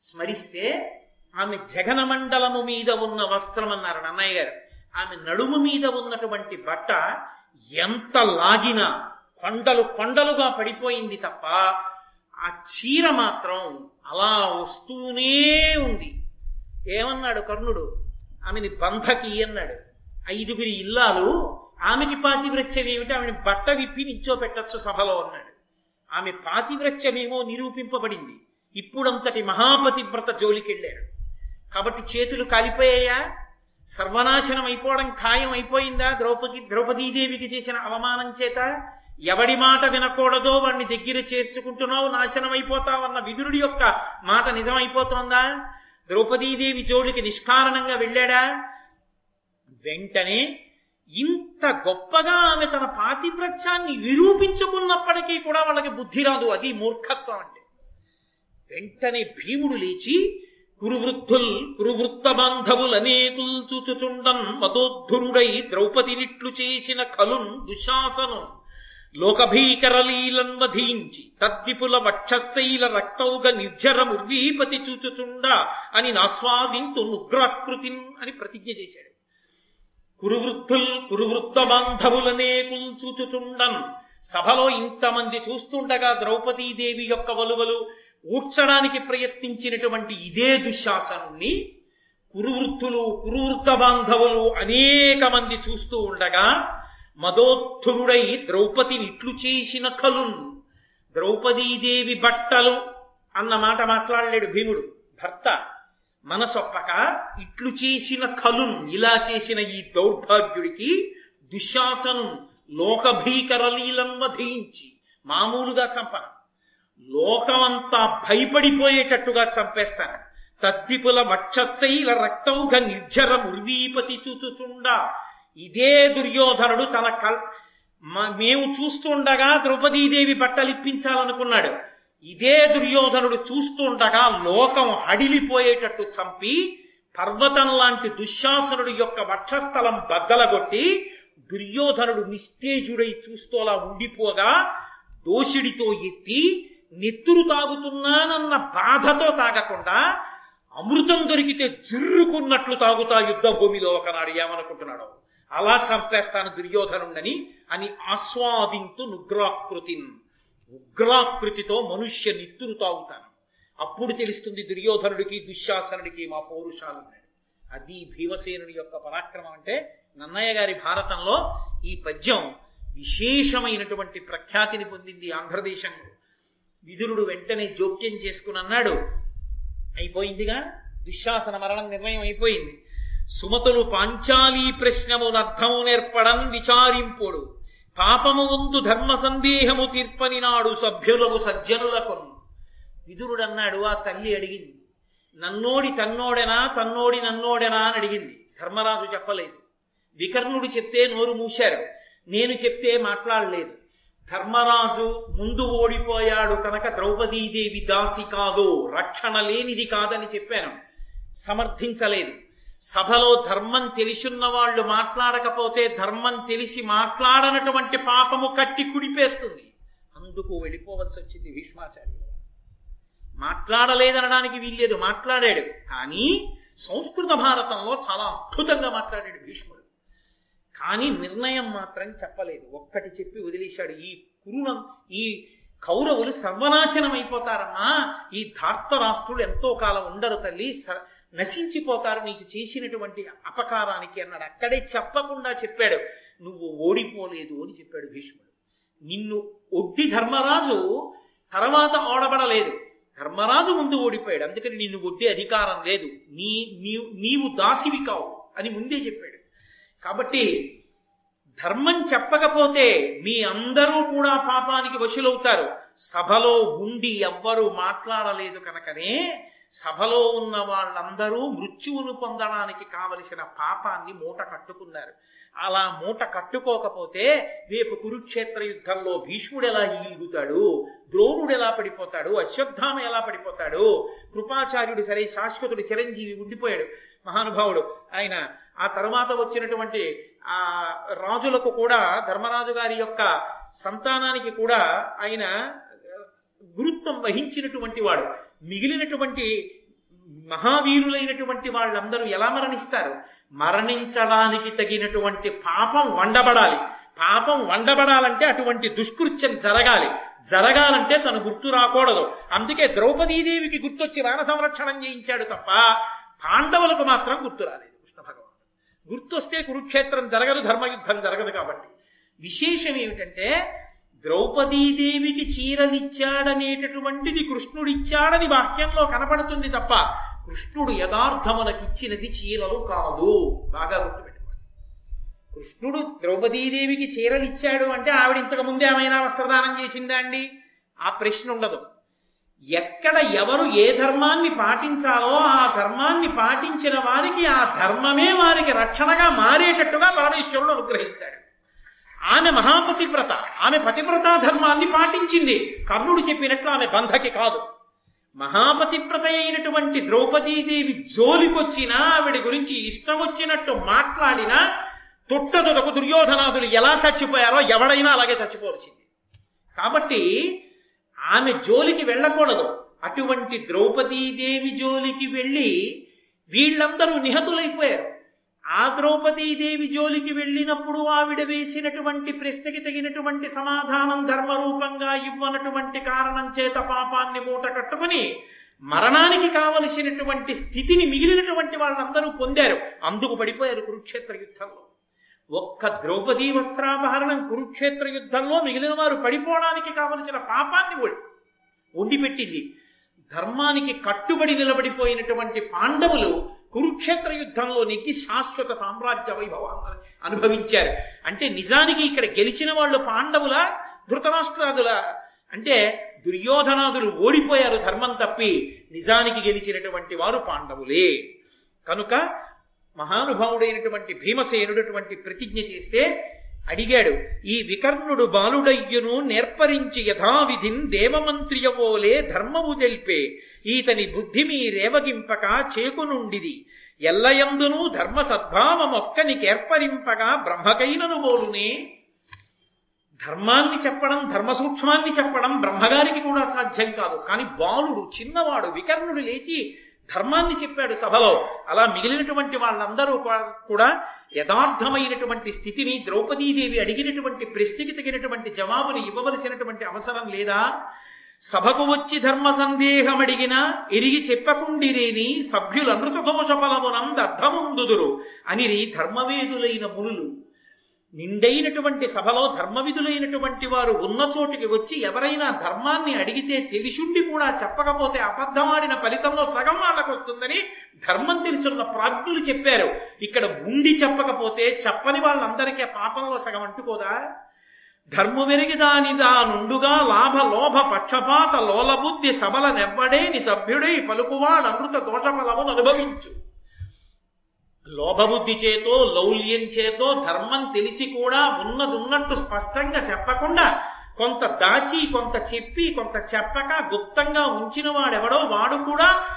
స్మరిస్తే ఆమె జగన మండలము మీద ఉన్న వస్త్రం అన్నారు అన్నయ్య గారు. ఆమె నడుము మీద ఉన్నటువంటి బట్ట ఎంత లాగినా కొండలు కొండలుగా పడిపోయింది తప్ప ఆ చీర మాత్రం అలా వస్తూనే ఉంది. ఏమన్నాడు కర్ణుడు? ఆమెని బంధకి అన్నాడు. ఐదుగురి ఇల్లాలు ఆమెకి పాతివ్రత్యం ఏమిటి ఆమెని బట్ట విప్పి నిచ్చోపెట్టచ్చు సభలో అన్నాడు. ఆమె పాతివ్రత్యమేమో నిరూపింపబడింది. ఇప్పుడంతటి మహాపతివ్రత జోలికెళ్ళారు కాబట్టి చేతులు కాలిపోయాయా? సర్వనాశనం అయిపోవడం ఖాయం అయిపోయిందా? ద్రౌపది ద్రౌపదీదేవికి చేసిన అవమానం చేత ఎవడి మాట వినకూడదో వాడిని దగ్గర చేర్చుకుంటున్నావు నాశనం అయిపోతావన్న విదురుడి యొక్క మాట నిజమైపోతోందా? ద్రౌపదీదేవి జోలికి నిష్కారణంగా వెళ్ళాడా? వెంటనే ఇంత గొప్పగా ఆమె తన పాతివ్రత్యాన్ని నిరూపించుకున్నప్పటికీ కూడా వాళ్ళకి బుద్ధి రాదు. అది మూర్ఖత్వం అంటే. వెంటనే భీముడు లేచి కురువృద్ధుల్ కురువృత్త బాంధవులనేకుల్ చూచుచుండన్ మదోద్ధురుడై ద్రౌపదినిట్లు చేసిన కలున్ దుశాసను లోకభీకరలీలన్ వధించి తద్విపుల వక్షశైల రక్తౌగ నిర్జరముర్వీపతి చూచుచుండ అని నాస్వాదింతు నుగ్రాకృతిన్ అని ప్రతిజ్ఞ చేశాడు. కురువృద్ధుల్ కురువృత్త బాంధవులనేకుల్ చూచుచుండన్ సభలో ఇంతమంది చూస్తుండగా ద్రౌపదీదేవి యొక్క వలువలు ఊడ్చడానికి ప్రయత్నించినటువంటి ఇదే దుశ్శాసనుణ్ణి కురువృత్తులు కురువృత్త బాంధవులు అనేక మంది చూస్తూ ఉండగా మదోత్తురుడై ద్రౌపదిని ఇట్లు చేసిన కలున్ ద్రౌపదీదేవి బట్టలు అన్న మాట మాట్లాడలేడు భీముడు భర్త. మనసొప్పక ఇట్లు చేసిన కలున్ ఇలా చేసిన ఈ దౌర్భాగ్యుడికి దుశ్శాసను లోకభీకరలీలం వధించి మామూలుగా చంపన. లోకమంతా భయపడిపోయేటట్టుగా చంపేస్తాను. తద్దిపుల వక్షశైల రక్తౌఘ నిర్జర ముర్వీపతి చూచుచుండా. ఇదే దుర్యోధనుడు తన కల్ మేము చూస్తుండగా ద్రౌపదీదేవి బట్టలు ఇప్పించాలనుకున్నాడు ఇదే దుర్యోధనుడు చూస్తుండగా లోకం హడిలిపోయేటట్టు చంపి పర్వతం లాంటి దుశ్శాసనుడు యొక్క వక్షస్థలం బద్దలగొట్టి దుర్యోధనుడు నిస్తేజుడై చూస్తోలా ఉండిపోగా దోషిడితో ఎత్తి నెత్తురు తాగుతున్నానన్న బాధతో తాగకుండా అమృతం దొరికితే జిర్రుకున్నట్లు తాగుతా యుద్ధ భూమిలో ఒకనాడు ఏమనుకుంటున్నాడు? అలా చంపేస్తాను దుర్యోధనుండని అని ఆస్వాదింతు నుగ్రాకృతి ఉగ్రాకృతితో మనుష్య నిత్తురు తాగుతాను. అప్పుడు తెలుస్తుంది దుర్యోధనుడికి దుశ్శాసనుడికి మా పౌరుషాలు అది భీమసేనుడి యొక్క పరాక్రమం అంటే నన్నయ్య గారి భారతంలో ఈ పద్యం విశేషమైనటువంటి ప్రఖ్యాతిని పొందింది ఆంధ్రదేశంలో. విదురుడు వెంటనే జోక్యం చేసుకుని అన్నాడు. అయిపోయిందిగా? దుశ్శాసన మరణం నిర్ణయం అయిపోయింది. సుమతులు పాంచాలీ ప్రశ్నమునర్థము నేర్పడం విచారింపుడు. పాపము ఉందు ధర్మ సందేహము తీర్పని నాడు సభ్యులకు సజ్జనులకు విదురుడన్నాడు ఆ తల్లి అడిగింది. నన్నోడి తన్నోడెనా? తన్నోడి నన్నోడెనా? అని అడిగింది. ధర్మరాజు చెప్పలేదు. వికర్ణుడు చెప్తే నోరు మూశారు. నేను చెప్తే మాట్లాడలేదు. ధర్మరాజు ముందు ఓడిపోయాడు కనుక ద్రౌపదీదేవి దాసి కాదు రక్షణ లేనిది కాదని చెప్పాను. సమర్థించలేదు. సభలో ధర్మం తెలిసున్న వాళ్ళు మాట్లాడకపోతే ధర్మం తెలిసి మాట్లాడనటువంటి పాపము కట్టి కుడిపేస్తుంది. అందుకు వెళ్ళిపోవలసి వచ్చింది భీష్మాచార్యులు మాట్లాడలేదనడానికి వీల్లేదు మాట్లాడాడు. కానీ సంస్కృత భారతంలో చాలా అద్భుతంగా మాట్లాడాడు భీష్ముడు. కానీ నిర్ణయం మాత్రం చెప్పలేదు. ఒక్కటి చెప్పి వదిలేశాడు. ఈ కురుణం ఈ కౌరవులు సర్వనాశనం అయిపోతారమ్మా. ఈ ధార్తరాష్ట్రులు ఎంతో కాలం ఉండరు తల్లి. స- నశించిపోతారు. నీకు చేసినటువంటి అపకారానికి అన్నాడు. అక్కడే చెప్పకుండా చెప్పాడు. నువ్వు ఓడిపోలేదు అని చెప్పాడు భీష్ముడు. నిన్ను ఒడ్డి ధర్మరాజు తర్వాత ఓడబడలేదు. ధర్మరాజు ముందు ఓడిపోయాడు. అందుకని నిన్ను ఒడ్డి అధికారం లేదు. నీ నీవు నీవు దాసివి కావు అని ముందే చెప్పాడు. కాబట్టి ధర్మం చెప్పకపోతే మీ అందరూ కూడా పాపానికి వశులవుతారు. సభలో ఉండి ఎవ్వరూ మాట్లాడలేదు కనుకనే సభలో ఉన్న వాళ్ళందరూ మృత్యువును పొందడానికి కావలసిన పాపాన్ని మూట కట్టుకున్నారు. అలా మూట కట్టుకోకపోతే రేపు కురుక్షేత్ర యుద్ధంలో భీష్ముడు ఎలా ఈగుతాడు? ద్రోణుడు ఎలా పడిపోతాడు? అశ్వత్థామ ఎలా పడిపోతాడు? కృపాచార్యుడు సరే శాశ్వతుడు చిరంజీవి ఉండిపోయాడు. మహానుభావుడు ఆయన ఆ తర్వాత వచ్చినటువంటి ఆ రాజులకు కూడా ధర్మరాజు గారి యొక్క సంతానానికి కూడా ఆయన గురుత్వం వహించినటువంటి వాడు. మిగిలినటువంటి మహావీరులైనటువంటి వాళ్ళందరూ ఎలా మరణిస్తారు? మరణించడానికి తగినటువంటి పాపం వండబడాలి. పాపం వండబడాలంటే అటువంటి దుష్కృత్యం జరగాలి. జరగాలంటే తను గుర్తు రాకూడదు. అందుకే ద్రౌపదీదేవికి గుర్తొచ్చి వాన సంరక్షణం చేయించాడు తప్ప పాండవులకు మాత్రం గుర్తు రాలేదు కృష్ణ భగవాన్ గుర్తొస్తే కురుక్షేత్రం జరగదు ధర్మయుద్ధం జరగదు కాబట్టి. విశేషం ఏమిటంటే ద్రౌపదీదేవికి చీరలిచ్చాడనేటటువంటిది కృష్ణుడిచ్చాడని బాహ్యంలో కనపడుతుంది తప్ప కృష్ణుడు యథార్థమునకిచ్చినది చీరలు కాదు. బాగా గుర్తుపెట్టుకోండి. కృష్ణుడు ద్రౌపదీదేవికి చీరలు ఇచ్చాడు అంటే ఆవిడ ఇంతకు ముందే ఏమైనా వస్త్రదానం చేసిందా అండి? ఆ ప్రశ్న ఉండదు. ఎక్కడ ఎవరు ఏ ధర్మాన్ని పాటించాలో ఆ ధర్మాన్ని పాటించిన వారికి ఆ ధర్మమే వారికి రక్షణగా మారేటట్టుగా పరమేశ్వరుడు అనుగ్రహిస్తాడు. ఆమె మహాపతివ్రత ఆమె పతివ్రతా ధర్మాన్ని పాటించింది. కర్ణుడు చెప్పినట్లు ఆమె బంధకి కాదు. మహాపతివ్రత అయినటువంటి ద్రౌపదీదేవి జోలికొచ్చినా ఆవిడ గురించి ఇష్టం వచ్చినట్టు మాట్లాడినా తొట్టదొదకు దుర్యోధనాదులు ఎలా చచ్చిపోయారో ఎవడైనా అలాగే చచ్చిపోవలసింది. కాబట్టి ఆమె జోలికి వెళ్ళకూడదు. అటువంటి ద్రౌపదీదేవి జోలికి వెళ్ళి వీళ్ళందరూ నిహతులైపోయారు. ఆ ద్రౌపదీదేవి జోలికి వెళ్ళినప్పుడు ఆవిడ వేసినటువంటి ప్రశ్నకి తగినటువంటి సమాధానం ధర్మరూపంగా ఇవ్వనటువంటి కారణం చేత పాపాన్ని మూట కట్టుకుని మరణానికి కావలసినటువంటి స్థితిని మిగిలినటువంటి వాళ్ళందరూ పొందారు. అందుకు పడిపోయారు కురుక్షేత్ర యుద్ధంలో. ఒక్క ద్రౌపదీ వస్త్రాపహరణం కురుక్షేత్ర యుద్ధంలో మిగిలిన వారు పడిపోవడానికి కావలసిన పాపాన్ని ఒడి- వండిపెట్టింది. ధర్మానికి కట్టుబడి నిలబడిపోయినటువంటి పాండవులు కురుక్షేత్ర యుద్ధంలో నెగ్గి శాశ్వత సామ్రాజ్య వైభవాన్ని అనుభవించారు. అంటే నిజానికి ఇక్కడ గెలిచిన వాళ్ళు పాండవుల ధృతరాష్ట్రాదుల అంటే దుర్యోధనాదులు ఓడిపోయారు ధర్మం తప్పి. నిజానికి గెలిచినటువంటి వారు పాండవులే. కనుక మహానుభావుడైనటువంటి భీమసేనుడటువంటి ప్రతిజ్ఞ చేస్తే అడిగాడు ఈ వికర్ణుడు బాలుడయ్యును నేర్పరించి యథావిధిన్ దేవమంత్రియవోలే ధర్మము తెల్పే ఈతని బుద్ధి మీ రేవగింపక చేకునుండిది. ఎల్లయందును ధర్మ సద్భావమొక్కనికేర్పరింపగా బ్రహ్మకైనను బోలునే. ధర్మాన్ని చెప్పడం ధర్మ సూక్ష్మాన్ని చెప్పడం బ్రహ్మగారికి కూడా సాధ్యం కాదు. కానీ బాలుడు చిన్నవాడు వికర్ణుడు లేచి ధర్మాన్ని చెప్పాడు సభలో. అలా మిగిలినటువంటి వాళ్ళందరూ కూడా- యథార్థమైనటువంటి స్థితిని ద్రౌపదీదేవి అడిగినటువంటి ప్రశ్నకి తగినటువంటి జవాబుని ఇవ్వవలసినటువంటి అవసరం లేదా? సభకు వచ్చి ధర్మ సందేహమడిగిన ఎరిగి చెప్పకుండిరేని సభ్యులు దోష ఫలమునంద అర్థముందుదురు అనిరి ధర్మవేదులైన మునులు. నిండైనటువంటి సభలో ధర్మవిధులైనటువంటి వారు ఉన్న చోటుకి వచ్చి ఎవరైనా ధర్మాన్ని అడిగితే తెలిసుండి కూడా చెప్పకపోతే అబద్ధమాడిన ఫలితంలో సగం వాళ్ళకు వస్తుందని ధర్మం తెలుసున్న ప్రాజ్ఞులు చెప్పారు. ఇక్కడ ఉండి చెప్పకపోతే చెప్పని వాళ్ళందరికీ పాపంలో సగం అంటుకోదా? ధర్ము విరిగి దాని దానుండుగా లాభ లోభ పక్షపాత లోలబుద్ధి సబల నెవ్వడేని సభ్యుడై పలుకువాడు అమృత దోషఫలమును అనుభవించు. లోభబుద్ధి చేతో లౌల్యం చేతో ధర్మం తెలిసి కూడా ఉన్నదున్నట్టు స్పష్టంగా చెప్పకుండా కొంత దాచి కొంత చెప్పి కొంత చెప్పక గుప్తంగా ఉంచిన వాడెవడో వాడు కూడా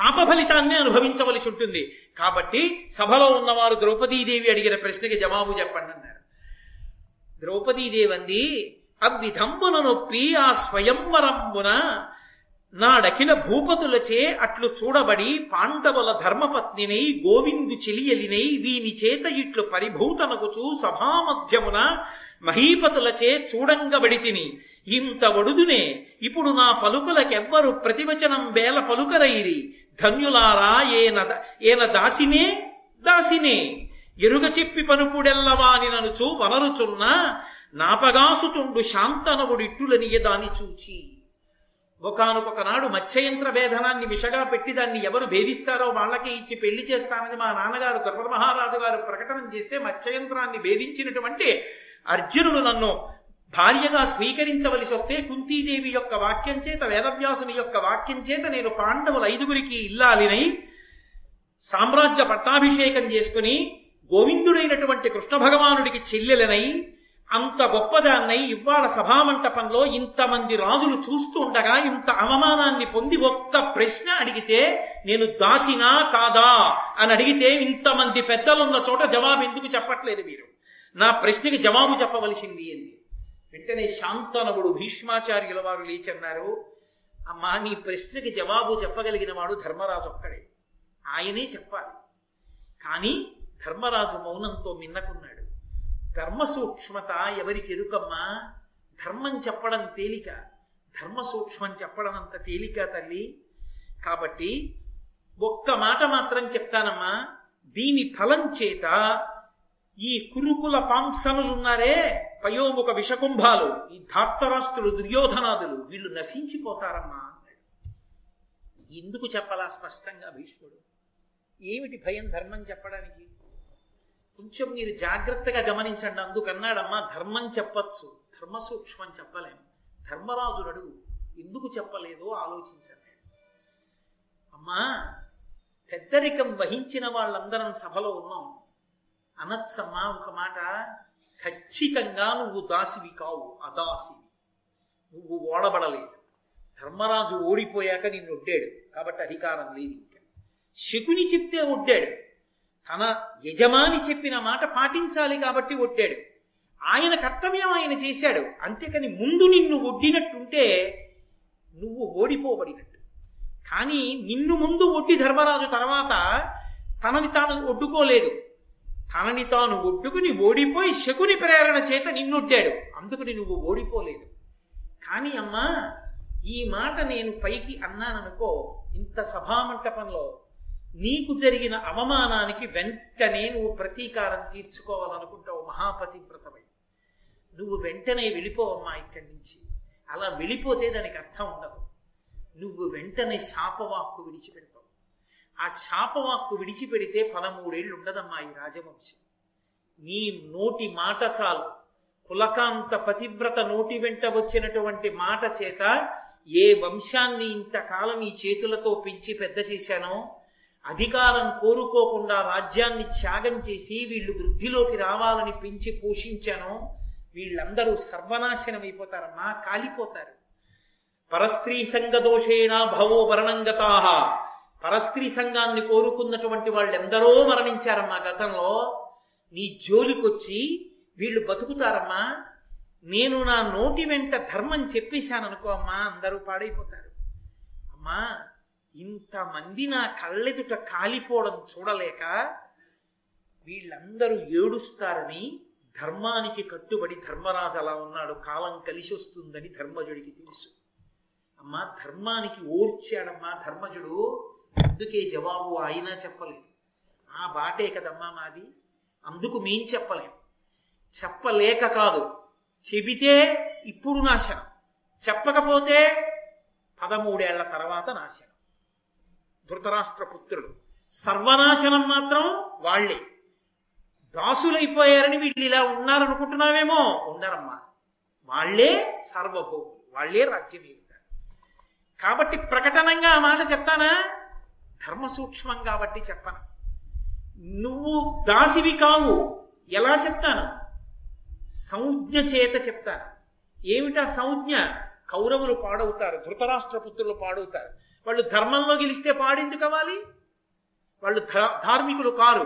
పాప ఫలితాన్ని అనుభవించవలసి ఉంటుంది. కాబట్టి సభలో ఉన్నవారు ద్రౌపదీదేవి అడిగిన ప్రశ్నకి జవాబు చెప్పండి అన్నారు. ద్రౌపదీదేవి అంది అవిధంబున నొప్పి ఆ స్వయంవరంబున నాడఖిల భూపతులచే అట్లు చూడబడి పాండవుల ధర్మపత్నినై గోవిందు చెలియలినై వీని చేత ఇట్లు పరిభూతనగుచు సభామధ్యమున మహీపతులచే చూడంగబడి తిని. ఇంత వడుదునే ఇప్పుడు నా పలుకులకెవ్వరు ప్రతివచనం వేల పలుకరైరి. ధన్యులారా ఏన ఏన దాసినే? దాసినే. ఎరుగ చెప్పి పనుపుడెల్లవాని ననుచు వలరుచున్న నాపగాసుతుండు శాంతనవుడిట్టులనియ దాని చూచి. ఒకనొక నాడు మత్స్యయంత్ర భేదనాన్ని విషగా పెట్టి దాన్ని ఎవరు భేదిస్తారో వాళ్ళకే ఇచ్చి పెళ్ళి చేస్తానని మా నాన్నగారు గర్భ మహారాజు గారు ప్రకటన చేస్తే మత్స్యయంత్రాన్ని భేదించినటువంటి అర్జునుడు నన్ను భార్యగా స్వీకరించవలసి వస్తే కుంతీదేవి యొక్క వాక్యం చేత వేదవ్యాసుని యొక్క వాక్యం చేత నేను పాండవుల ఐదుగురికి ఇల్లాలినై సామ్రాజ్య పట్టాభిషేకం చేసుకుని గోవిందుడైనటువంటి కృష్ణ భగవానుడికి చెల్లెలనై అంత గొప్పదాన్నై ఇవాళ సభామంటపంలో ఇంతమంది రాజులు చూస్తుండగా ఇంత అవమానాన్ని పొంది ఒక్క ప్రశ్న అడిగితే నేను దాసినా కాదా? అని అడిగితే ఇంతమంది పెద్దలున్న చోట జవాబు ఎందుకు చెప్పట్లేదు మీరు? నా ప్రశ్నకి జవాబు చెప్పవలసింది ఏంది? వెంటనే శాంతనవుడు భీష్మాచార్యుల వారు లేచన్నారు. అమ్మా నీ ప్రశ్నకి జవాబు చెప్పగలిగిన వాడు ధర్మరాజు ఒక్కడే. ఆయనే చెప్పాలి. కానీ ధర్మరాజు మౌనంతో మిన్నకున్నాడు. ధర్మ సూక్ష్మత ఎవరికి ఎరుకమ్మా? ధర్మం చెప్పడం తేలిక. ధర్మ సూక్ష్మం చెప్పడం అంత తేలిక తల్లి. కాబట్టి ఒక్క మాట మాత్రం చెప్తానమ్మా. దీని ఫలం చేత ఈ కురుకుల పాంసనులున్నారే పయోముఖ విషకుంభాలు ఈ ధార్తరాష్ట్రులు దుర్యోధనాదులు వీళ్ళు నశించిపోతారమ్మా ఎందుకు చెప్పాలా స్పష్టంగా భీష్ముడు? ఏమిటి భయం ధర్మం చెప్పడానికి? కొంచెం మీరు జాగ్రత్తగా గమనించండి. అందుకన్నాడమ్మా ధర్మం చెప్పచ్చు. ధర్మ సూక్ష్మం చెప్పలేము. ధర్మరాజుడు అడుగు ఎందుకు చెప్పలేదో ఆలోచించండి. అమ్మా పెద్దరికం వహించిన వాళ్ళందరం సభలో ఉన్నాం. అనత్సమ్మ ఒక మాట ఖచ్చితంగా నువ్వు దాసివి కావు అదాసివి. నువ్వు ఓడబడలేదు. ధర్మరాజు ఓడిపోయాక నిన్ను ఒడ్డాడు. కాబట్టి అధికారం లేదు ఇంకా. శకుని చెప్తే ఒడ్డాడు. తన యజమాని చెప్పిన మాట పాటించాలి కాబట్టి ఒడ్డాడు ఆయన కర్తవ్యం ఆయన చేశాడు. అంతేకాని ముందు నిన్ను ఒడ్డినట్టుంటే నువ్వు ఓడిపోబడినట్టు. కానీ నిన్ను ముందు ఒడ్డి ధర్మరాజు తర్వాత తనని తాను ఒడ్డుకోలేదు. తనని తాను ఒడ్డుకుని ఓడిపోయి శకుని ప్రేరణ చేత నిన్నొడ్డాడు. అందుకని నువ్వు ఓడిపోలేదు. కానీ అమ్మా ఈ మాట నేను పైకి అన్నాననుకో ఇంత సభామంటపంలో నీకు జరిగిన అవమానానికి వెంటనే నువ్వు ప్రతీకారం తీర్చుకోవాలనుకుంటావు మహాపతివ్రతమై. నువ్వు వెంటనే వెళ్ళిపోవమ్మా ఇక్కడి నుంచి. అలా వెళ్ళిపోతే దానికి అర్థం ఉండదు. నువ్వు వెంటనే శాపవాక్కు విడిచిపెడతావు. ఆ శాపవాక్కు విడిచిపెడితే పదమూడేళ్ళు ఉండదమ్మా ఈ రాజవంశం. నీ నోటి మాట చాలు. కులకాంత పతివ్రత నోటి వెంట వచ్చినటువంటి మాట చేత ఏ వంశాన్ని ఇంతకాలం ఈ చేతులతో పెంచి పెద్ద చేశానో అధికారం కోరుకోకుండా రాజ్యాన్ని త్యాగం చేసి వీళ్ళు వృద్ధిలోకి రావాలని పెంచి పోషించాను వీళ్ళందరూ సర్వనాశనం అయిపోతారమ్మా కాలిపోతారు. పరస్త్రీ సంగదోషేణ భవో వర్ణంగతాహ పరస్త్రీ సంఘాన్ని కోరుకున్నటువంటి వాళ్ళెందరో మరణించారమ్మా గతంలో. నీ జోలికొచ్చి వీళ్ళు బతుకుతారమ్మా. నేను నా నోటి వెంట ధర్మం చెప్పేశాననుకో అమ్మా అందరూ పాడైపోతారు. అమ్మా ఇంతమంది నా కళ్ళెదుట కాలిపోవడం చూడలేక వీళ్ళందరూ ఏడుస్తారని ధర్మానికి కట్టుబడి ధర్మరాజు అలా ఉన్నాడు. కాలం కలిసి వస్తుందని ధర్మజుడికి తెలుసు. అమ్మా ధర్మానికి ఓర్చాడమ్మా ధర్మజుడు. అందుకే జవాబు అయినా చెప్పలేదు. ఆ బాటే కదమ్మా మాది. అందుకు మేం చెప్పలేం. చెప్పలేక కాదు. చెబితే ఇప్పుడు నాశనం. చెప్పకపోతే పదమూడేళ్ళ తర్వాత నాశనం. ధృతరాష్ట్ర పుత్రులు సర్వనాశనం మాత్రం వాళ్ళే దాసులైపోయారని వీళ్ళు ఇలా ఉన్నారనుకుంటున్నావేమో? ఉండరమ్మా వాళ్ళే సార్వభౌములు. వాళ్ళే రాజ్యమేమిటారు కాబట్టి ప్రకటనంగా ఆ మాట చెప్తానా? ధర్మ సూక్ష్మం కాబట్టి చెప్పను. నువ్వు దాసివి కావు. ఎలా చెప్తాను? సంజ్ఞ చేత చెప్తాను. ఏమిటా సంజ్ఞ? కౌరవులు పాడవుతారు ధృతరాష్ట్ర పుత్రులు పాడవుతారు. వాళ్ళు ధర్మంలో గెలిస్తే పాడింది కావాలి వాళ్ళు ధార్మికులు కారు.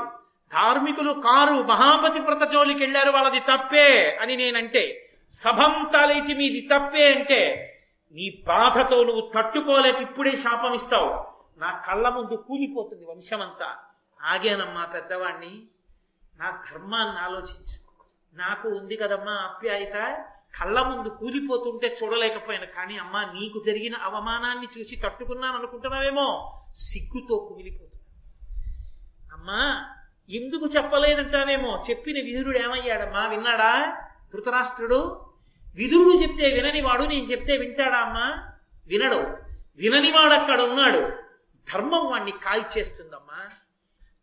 ధార్మికులు కారు మహాపతి వ్రత జోలికి వెళ్ళారు వాళ్ళది తప్పే అని నేనంటే సభంతా లేచి మీది తప్పే అంటే నీ బాధతో నువ్వు తట్టుకోలేక ఇప్పుడే శాపం ఇస్తావు. నా కళ్ళ ముందు కూలిపోతుంది వంశమంతా. ఆగానమ్మా పెద్దవాణ్ణి. నా ధర్మాన్ని ఆలోచించు. నాకు ఉంది కదమ్మా ఆప్యాయత. కళ్ళ ముందు కూలిపోతుంటే చూడలేకపోయాను. కానీ అమ్మా నీకు జరిగిన అవమానాన్ని చూసి తట్టుకున్నాను అనుకుంటున్నావేమో? సిగ్గుతో కుమిలిపోతున్నా అమ్మా ఎందుకు చెప్పలేదంటావేమో? చెప్పిన విధుడు ఏమయ్యాడమ్మా? విన్నాడా? ధృతరాష్ట్రుడు విధుడు చెప్తే విననివాడు నేను చెప్తే వింటాడా అమ్మా? వినడు. విననివాడు అక్కడ ఉన్నాడు. ధర్మం వాణ్ణి కాల్చేస్తుందమ్మా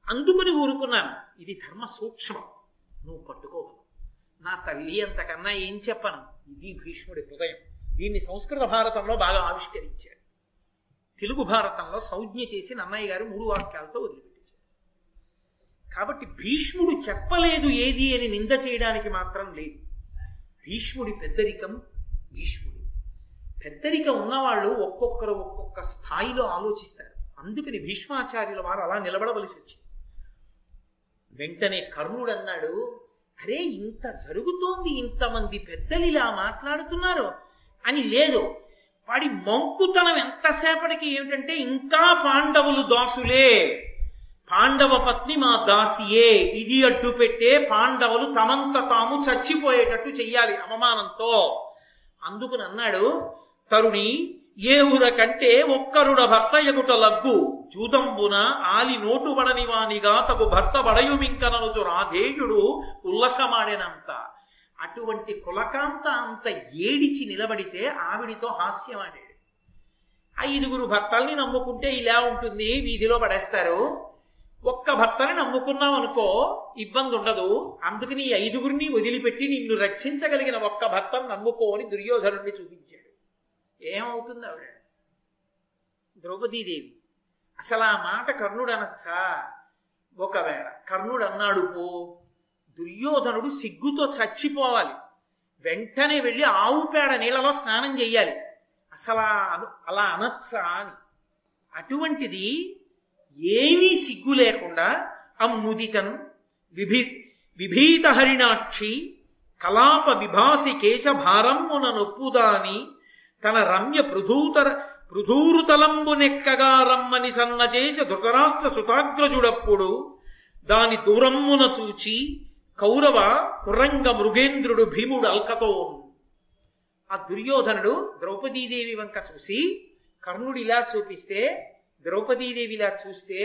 అందుకుని ఊరుకున్నాను. ఇది ధర్మ సూక్ష్మం. నువ్వు పట్టుకోగలవు నా తల్లి అంతకన్నా ఏం చెప్పను? ఇది భీష్ముడి హృదయం. దీన్ని సంస్కృత భారతంలో బాగా ఆవిష్కరించారు తెలుగు భారతంలో సంజ్ఞ చేసి నన్నయ్య గారు మూడు వాక్యాలతో వదిలిపెట్టేశారు. కాబట్టి భీష్ముడు చెప్పలేదు ఏది అని నింద చేయడానికి మాత్రం లేదు. భీష్ముడి పెద్దరికం భీష్ముడి. పెద్దరికం ఉన్నవాళ్ళు ఒక్కొక్కరు ఒక్కొక్క స్థాయిలో ఆలోచిస్తారు. అందుకని భీష్మాచార్యుల వారు అలా నిలబడవలసి వచ్చింది. వెంటనే కర్ణుడు అన్నాడు అరే ఇంత జరుగుతోంది ఇంతమంది పెద్దలు ఇలా మాట్లాడుతున్నారు? అని లేదు. వాడి మంకుతనం ఎంతసేపటికి ఏమిటంటే ఇంకా పాండవులు దాసులే. పాండవ పత్ని మా దాసియే ఇది అడ్డు పెట్టే పాండవులు తమంత తాము చచ్చిపోయేటట్టు చెయ్యాలి అవమానంతో. అందుకుని అన్నాడు తరుణి ఏ ఊర కంటే ఒక్కరుడ భర్త ఎగుట లగ్గు. జూదంబున ఆలి నోటు వానిగా తగు భర్త బడయుమింకననుచు రాధేయుడు ఉల్లసమాడేనంత. అటువంటి కులకాంత అంత ఏడిచి నిలబడితే ఆవిడితో హాస్యమాడాడు. ఐదుగురు భర్తల్ని నమ్ముకుంటే ఇలా ఉంటుంది వీధిలో పడేస్తారు. ఒక్క భర్తని నమ్ముకున్నాం అనుకో ఇబ్బంది ఉండదు అందుకని ఈ ఐదుగురిని వదిలిపెట్టి నిన్ను రక్షించగలిగిన ఒక్క భర్తను నమ్ముకో అని దుర్యోధనుడిని చూపించాడు. ఏమవుతుంది ఆవిడ ద్రౌపదీదేవి. అసలు ఆ మాట కర్ణుడు అనొచ్చా ఒకవేళ కర్ణుడు అన్నాడు పో దుర్యోధనుడు సిగ్గుతో చచ్చిపోవాలి. వెంటనే వెళ్ళి ఆవు పేడ నీళ్ళలో స్నానం చెయ్యాలి. అసలు అలా అనొచ్చా అని. అటువంటిది ఏమీ సిగ్గు లేకుండా అమ్ముదితను విభి విభీతహరిణాక్షి కలాప విభాసి కేశభారమ్మున నొప్పుదాని తన రమ్య పృథూతర పృథూరుతలంబునెక్కగా రమ్మని సన్నచేసి ధృతరాష్ట్ర సుతాగ్రజుడప్పుడు దాని దూరమ్మున చూచి కౌరవ కురంగ మృగేంద్రుడు భీముడు అల్కతో ఆ దుర్యోధనుడు ద్రౌపదీదేవి వంక చూసి కర్ణుడు ఇలా చూపిస్తే ద్రౌపదీదేవి ఇలా చూస్తే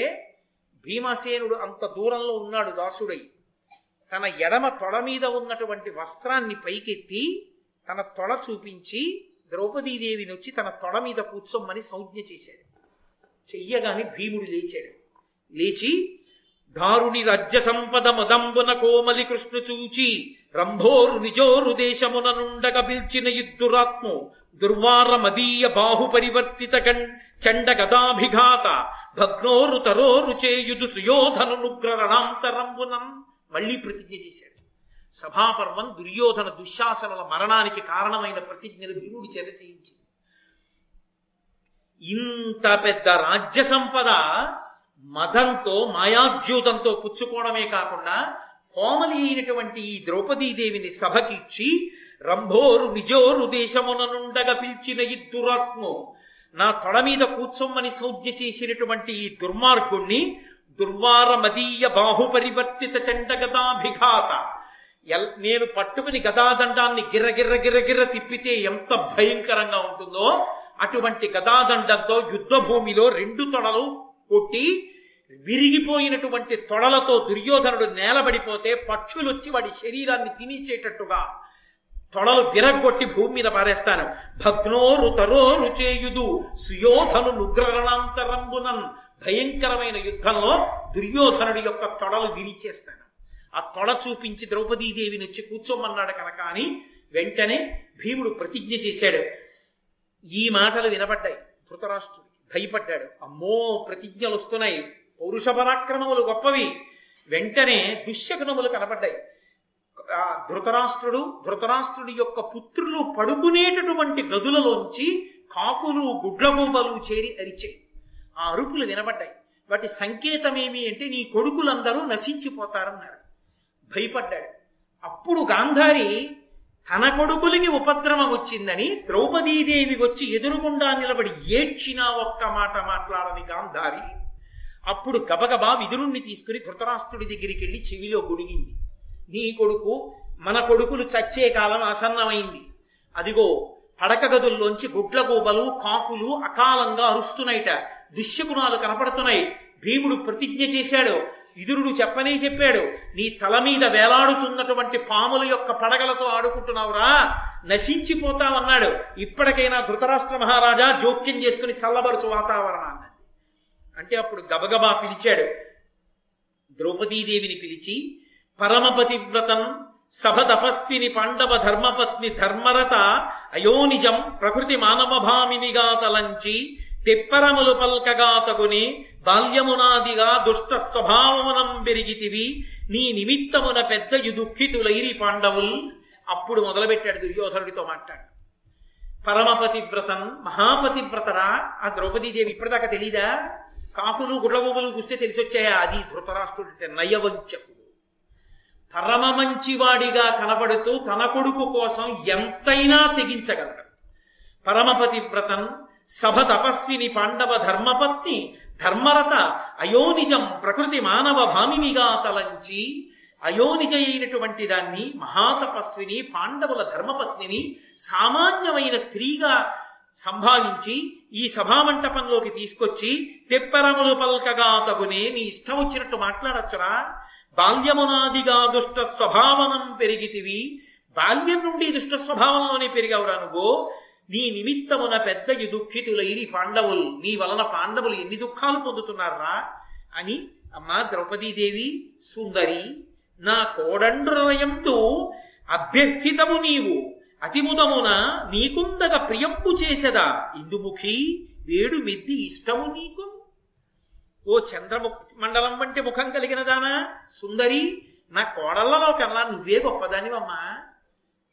భీమసేనుడు అంత దూరంలో ఉన్నాడు దాసుడై. తన ఎడమ తొడ మీద ఉన్నటువంటి వస్త్రాన్ని పైకెత్తి తన తొడ చూపించి ద్రౌపదీదేవిని వచ్చి తన తొడ మీద కూర్చోమని సంజ్ఞ చేశాడు. చెయ్యగానే భీముడు లేచాడు. లేచి దారుని రాజ్య సంపద మదంబున కోమలి కృష్ణు చూచి రంభోరు నిజోరు దేశమున నుండగ పిల్చిన యుద్ధురాత్ము దుర్వార మదీయ బాహు పరివర్తిత చండ గదాభిఘాత భగ్నోరు తరోరు చేయుదు సుయోధను మళ్ళీ ప్రతిజ్ఞ చేశాడు. సభాపర్వం దుర్యోధన దుశ్శాసనుల మరణానికి కారణమైన ప్రతిజ్ఞలు భీముడి చేత చేయించింది. ఇంత పెద్ద రాజ్య సంపద మదంతో మాయాద్యూతంతో పుచ్చుకోవడమే కాకుండా కోమలి అయినటువంటి ఈ ద్రౌపదీదేవిని సభకిచ్చి రంభోరు నిజోరు దేశమున నుండగా పిలిచిన ఈ దురాత్ము నా తొడ మీద కూర్చొమ్మని సంజ్ఞ చేసినటువంటి ఈ దుర్మార్గుణ్ణి దుర్వార మదీయ బాహుపరివర్తిత చండగదాభిఘాత ఎల్ నేను పట్టుకుని గదాదండాన్ని గిర్రగిర్ర గిర్రగిర్ర తిప్పితే ఎంత భయంకరంగా ఉంటుందో అటువంటి గదాదండంతో యుద్ధ భూమిలో రెండు తొడలు కొట్టి విరిగిపోయినటువంటి తొడలతో దుర్యోధనుడు నేలబడిపోతే పక్షులు వచ్చి వాడి శరీరాన్ని తినిచేటట్టుగా తొడలు విరగ్గొట్టి భూమి మీద పారేస్తాను. భగ్నోరు తరోరు చేయుదు సుయోధను నుగ్రరణాంతరంబునన్. భయంకరమైన యుద్ధంలో దుర్యోధనుడి యొక్క తొడలు విరిచేస్తాను. ఆ తొడ చూపించి ద్రౌపదీదేవిని వచ్చి కూర్చోమన్నాడు కనుక అని వెంటనే భీముడు ప్రతిజ్ఞ చేశాడు. ఈ మాటలు వినబడ్డాయి. ధృతరాష్ట్రుడికి భయపడ్డాడు. అమ్మో ప్రతిజ్ఞలు వస్తున్నాయి. పౌరుష పరాక్రమములు గొప్పవి. వెంటనే దుశ్శకునములు కనబడ్డాయి. ఆ ధృతరాష్ట్రుడు ధృతరాష్ట్రుడి యొక్క పుత్రులు పడుకునేటటువంటి గదులలోంచి కాకులు గుడ్లగూబలు చేరి అరిచాయి. ఆ అరుపులు వినబడ్డాయి. వాటి సంకేతం ఏమి అంటే నీ కొడుకులందరూ నశించిపోతారన్నారు. భయపడ్డాడు. అప్పుడు గాంధారి తన కొడుకులకి ఉపద్రవం వచ్చిందని ద్రౌపదీదేవి వచ్చి ఎదురుగుండా నిలబడి ఏడ్చినా ఒక్క మాట మాట్లాడని గాంధారి అప్పుడు గబగబా విదురుణ్ణి తీసుకుని ధృతరాష్ట్రుడి దగ్గరికి వెళ్ళి చెవిలో గుడిగింది. నీ కొడుకు మన కొడుకులు చచ్చే కాలం ఆసన్నమైంది. అదిగో పడక గదుల్లోంచి గుడ్లగూబలు కాకులు అకాలంగా అరుస్తున్నాయిట. దుశ్శకునాలు కనపడుతున్నాయి. భీముడు ప్రతిజ్ఞ చేశాడు. విదురుడు చెప్పనే చెప్పాడు నీ తల మీద వేలాడుతున్నటువంటి పాముల యొక్క పడగలతో ఆడుకుంటున్నావురా నశించిపోతావన్నాడు. ఇప్పటికైనా ధృతరాష్ట్ర మహారాజా జోక్యం చేసుకుని చల్లబరుచు వాతావరణాన్ని. అంటే అప్పుడు గబగబా పిలిచాడు. ద్రౌపదీదేవిని పిలిచి పరమపతివ్రతం సభ తపస్విని పాండవ ధర్మపత్ని ధర్మరత అయోనిజం ప్రకృతి మానవభామినిగా తలంచి తెప్పరములు పల్కగా తగుని బాల్యమునాదిగా దుష్ట స్వభావమునం పెరిగితివి. నీ నిమిత్తమున పెద్ద దుఃఖితులైరి పాండవుల్. అప్పుడు మొదలుపెట్టాడు దుర్యోధనుడితో మాట్లాడు. పరమపతివ్రతం మహాపతివ్రతరా ఆ ద్రౌపదీదేవి ఇప్పటిదాకా తెలీదా? కాకులు గుడ్లగూబలు చూస్తే తెలిసొచ్చాయా? అది ధృతరాష్ట్రుడు అంటే నయవంచకుడు. పరమ మంచివాడిగా కనబడుతూ తన కొడుకు కోసం ఎంతైనా తెగించగలడు. పరమపతి వ్రతం సభ తపస్విని పాండవ ధర్మపత్ని ధర్మరత అయోనిజం ప్రకృతి మానవ భామినిగా తలంచి అయోనిజ అయినటువంటి దాన్ని మహాతపస్విని పాండవుల ధర్మపత్నిని సామాన్యమైన స్త్రీగా సంభావించి ఈ సభామంటపంలోకి తీసుకొచ్చి తెప్పరములు పల్కగా తగునే నీ ఇష్టం వచ్చినట్టు మాట్లాడచ్చురా. బాల్యమునాదిగా దుష్ట స్వభావనం పెరిగితివి. బాల్యం నుండి దుష్ట స్వభావంలోనే పెరిగావురా నువ్వు. నీ నిమిత్తమున పెద్ద దుఃఖితులైరి పాండవులు నీ వలన పాండవులు ఎన్ని దుఃఖాలు పొందుతున్నారా? అని అమ్మా ద్రౌపదీదేవి సుందరి నా కోడండ్రయందు అభ్యర్థితము నీవు. అతిముదమున నీకుండగ ప్రియంపు చేసదా? ఇందుముఖి వేడు మెద్ది ఇష్టము నీకు. ఓ చంద్రముఖ మండలం వంటి ముఖం కలిగినదానా సుందరి నా కోడళ్ళలో కల్లా నువ్వే గొప్పదానివమ్మా.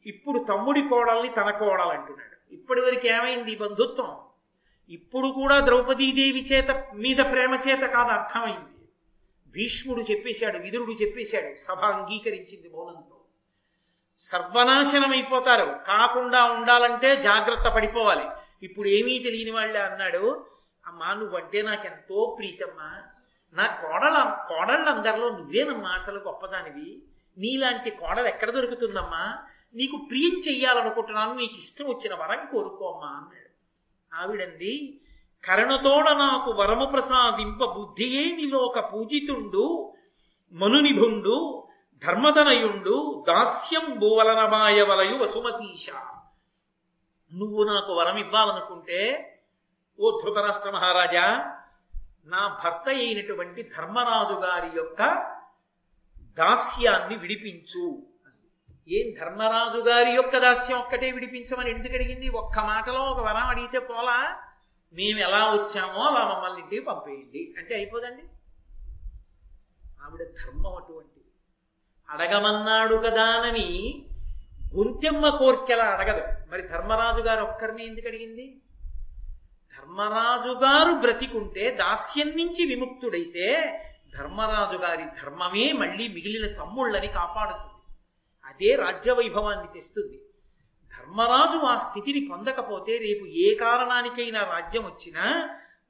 ఇప్పుడు తమ్ముడి కోడల్ని తన కోడలంటున్నాడు. ఇప్పటి వరకు ఏమైంది ఈ బంధుత్వం? ఇప్పుడు కూడా ద్రౌపదీదేవి చేత మీద ప్రేమ చేత కాదు అర్థమైంది. భీష్ముడు చెప్పేశాడు విదురుడు చెప్పేశాడు సభ అంగీకరించింది మౌనంతో. సర్వనాశనం అయిపోతారు కాకుండా ఉండాలంటే జాగ్రత్త పడిపోవాలి. ఇప్పుడు ఏమీ తెలియని వాళ్ళే అన్నాడు. అమ్మా నువ్వంటే నాకెంతో ప్రీతమ్మా. నా కోడల కోడళ్ళందరిలో నువ్వేనమ్మా అసలు గొప్పదానివి. నీలాంటి కోడలు ఎక్కడ దొరుకుతుందమ్మా? నీకు ప్రియం చెయ్యాలనుకుంటున్నాను నీకు ఇష్టం వచ్చిన వరం కోరుకోమ్మా అన్నాడు. ఆవిడంది కరణతోడ నాకు వరము ప్రసాదింప బుద్ధియే నీలోక పూజితుండు మనునిభుండు ధర్మతనయుండు దాస్యం బోవలనమాయ వలయు వసుమతీశ. నువ్వు నాకు వరం ఇవ్వాలనుకుంటే ఓ ధృతరాష్ట్ర మహారాజా నా భర్త అయినటువంటి ధర్మరాజు గారి యొక్క దాస్యాన్ని విడిపించు. ఏం ధర్మరాజు గారి యొక్క దాస్యం ఒక్కటే విడిపించమని ఎందుకు అడిగింది? ఒక్క మాటలో ఒక వరం అడిగితే పోలా? మేము ఎలా వచ్చామో అలా మమ్మల్ని ఇంటికి పంపేయండి. అంటే అయిపోదండి. ఆవిడ ధర్మం అటువంటిది. అడగమన్నాడు కదానని గొంతెమ్మ కోర్కెలా అడగదు. మరి ధర్మరాజు గారు ఒక్కరిని ఎందుకు అడిగింది? ధర్మరాజు గారు బ్రతికుంటే దాస్యం నుంచి విముక్తుడైతే ధర్మరాజు గారి ధర్మమే మళ్ళీ మిగిలిన తమ్ముళ్ళని కాపాడుతుంది. అదే రాజ్య వైభవాన్ని తెస్తుంది. ధర్మరాజు ఆ స్థితిని పొందకపోతే రేపు ఏ కారణానికైనా రాజ్యం వచ్చినా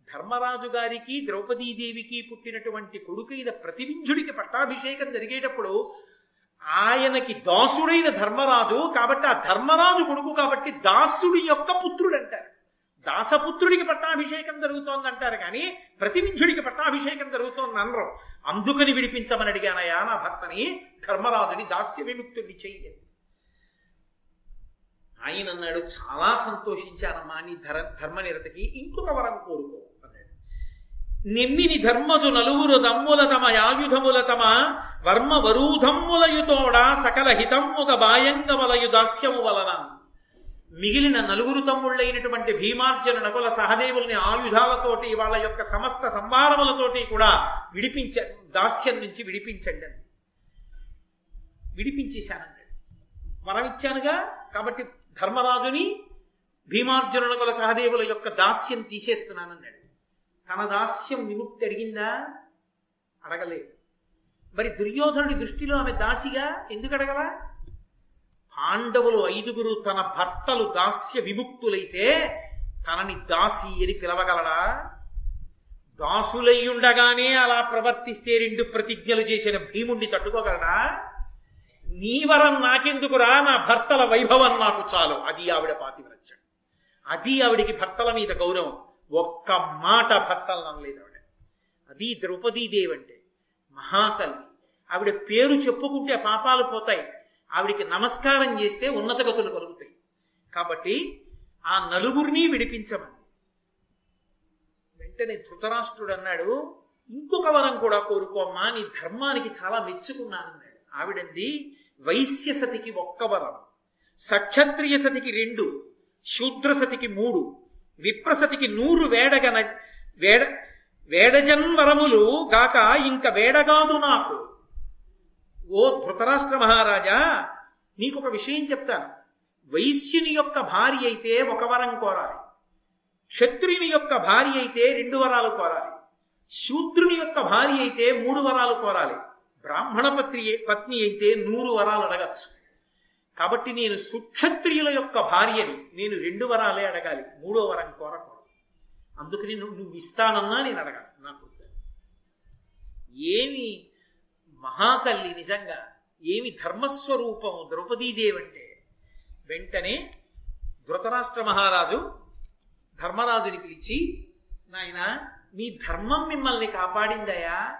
ధర్మరాజు గారికి ద్రౌపదీదేవికి పుట్టినటువంటి కొడుకైన ప్రతివింజుడికి పట్టాభిషేకం జరిగేటప్పుడు ఆయనకి దాసుడైన ధర్మరాజు కాబట్టి ఆ ధర్మరాజు కొడుకు కాబట్టి దాసుడి యొక్క పుత్రుడు అంటారు దాసపుత్రుడికి పట్టాభిషేకం జరుగుతోంది అంటారు కానీ ప్రతివింజుడికి పట్టాభిషేకం జరుగుతోంది అనరు అందుకని విడిపించమని అడిగానయా నా భర్తని ధర్మరాజుని దాస్య విముక్తుడిని చెయ్యండి ఆయన అన్నాడు చాలా సంతోషించానమ్మా నీ ధర ధర్మనిరతకి ఇంకొక వరం కోరుకో అన్నాడు. నిమ్మిని ధర్మజు నలుగురు దమ్ముల తమ యాయుధముల తమ వర్మ వరూధమ్ములయుతోడా సకల హితమ్ముగ బాయంగ వలయు దాస్యము వలన మిగిలిన నలుగురు తమ్ముళ్ళైనటువంటి భీమార్జున నకుల సహదేవుల్ని ఆయుధాలతోటి వాళ్ళ యొక్క సమస్త సంభారములతోటి కూడా విడిపించ దాస్యం నుంచి విడిపించండి అని. విడిపించేశానన్నాడు వరమిచ్చానుగా కాబట్టి ధర్మరాజుని భీమార్జునుల కుల సహదేవుల యొక్క దాస్యం తీసేస్తున్నానన్నాడు. తన దాస్యం విముక్తి అడిగిందా? అడగలేదు. మరి దుర్యోధనుడి దృష్టిలో ఆమె దాసిగా ఎందుకు అడగలా పాండవులు ఐదుగురు తన భర్తలు దాస్య విముక్తులైతే తనని దాసి అని పిలవగలడా? దాసులయ్యుండగానే అలా ప్రవర్తిస్తే రెండు ప్రతిజ్ఞలు చేసిన భీముణ్ణి తట్టుకోగలడా? నీ వరం నాకెందుకురా? నా భర్తల వైభవం నాకు చాలు. అది ఆవిడ పాతివ్రత్యం. అది ఆవిడికి భర్తల మీద గౌరవం. ఒక్క మాట భర్తలు నమ్మలేదు ఆవిడ. అది ద్రౌపదీదేవి అంటే మహాతల్లి. ఆవిడ పేరు చెప్పుకుంటే పాపాలు పోతాయి. ఆవిడికి నమస్కారం చేస్తే ఉన్నత గతులు కలుగుతాయి. కాబట్టి ఆ నలుగురిని విడిపించమని. వెంటనే ధృతరాష్ట్రుడు అన్నాడు ఇంకొక వరం కూడా కోరుకోమ్మా నీ ధర్మానికి చాలా మెచ్చుకున్నానన్నాడు. ఆవిడంది వైశ్య సతికి ఒక్క వరం సక్షత్రియ సతికి రెండు శూద్ర సతికి మూడు విప్రసతికి నూరు వేడగన వేడ వేడజన్వరములు గాక ఇంక వేడగాదు నాకు. ఓ ధృతరాష్ట్ర మహారాజా నీకు ఒక విషయం చెప్తాను. వైశ్యుని యొక్క భార్య అయితే ఒక వరం కోరాలి. క్షత్రియుని యొక్క భార్య అయితే రెండు వరాలు కోరాలి. శూద్రుని యొక్క భార్య అయితే మూడు వరాలు కోరాలి. బ్రాహ్మణ పత్రి పత్ని అయితే నూరు వరాలు అడగచ్చు. కాబట్టి నేను సుక్షత్రియుల యొక్క భార్యని నేను రెండు వరాలే అడగాలి. మూడో వరం కోరకూడదు. అందుకని నువ్వు నువ్వు ఇస్తానన్నా నేను అడగాలి. నాకు ఏమి మహాతల్లి నిజంగా ఏమి ధర్మస్వరూపం ద్రౌపదీదేవి అంటే వెంటనే ధృతరాష్ట్ర మహారాజు ధర్మరాజుని పిలిచి నాయన మీ ధర్మం మిమ్మల్ని కాపాడిందయా?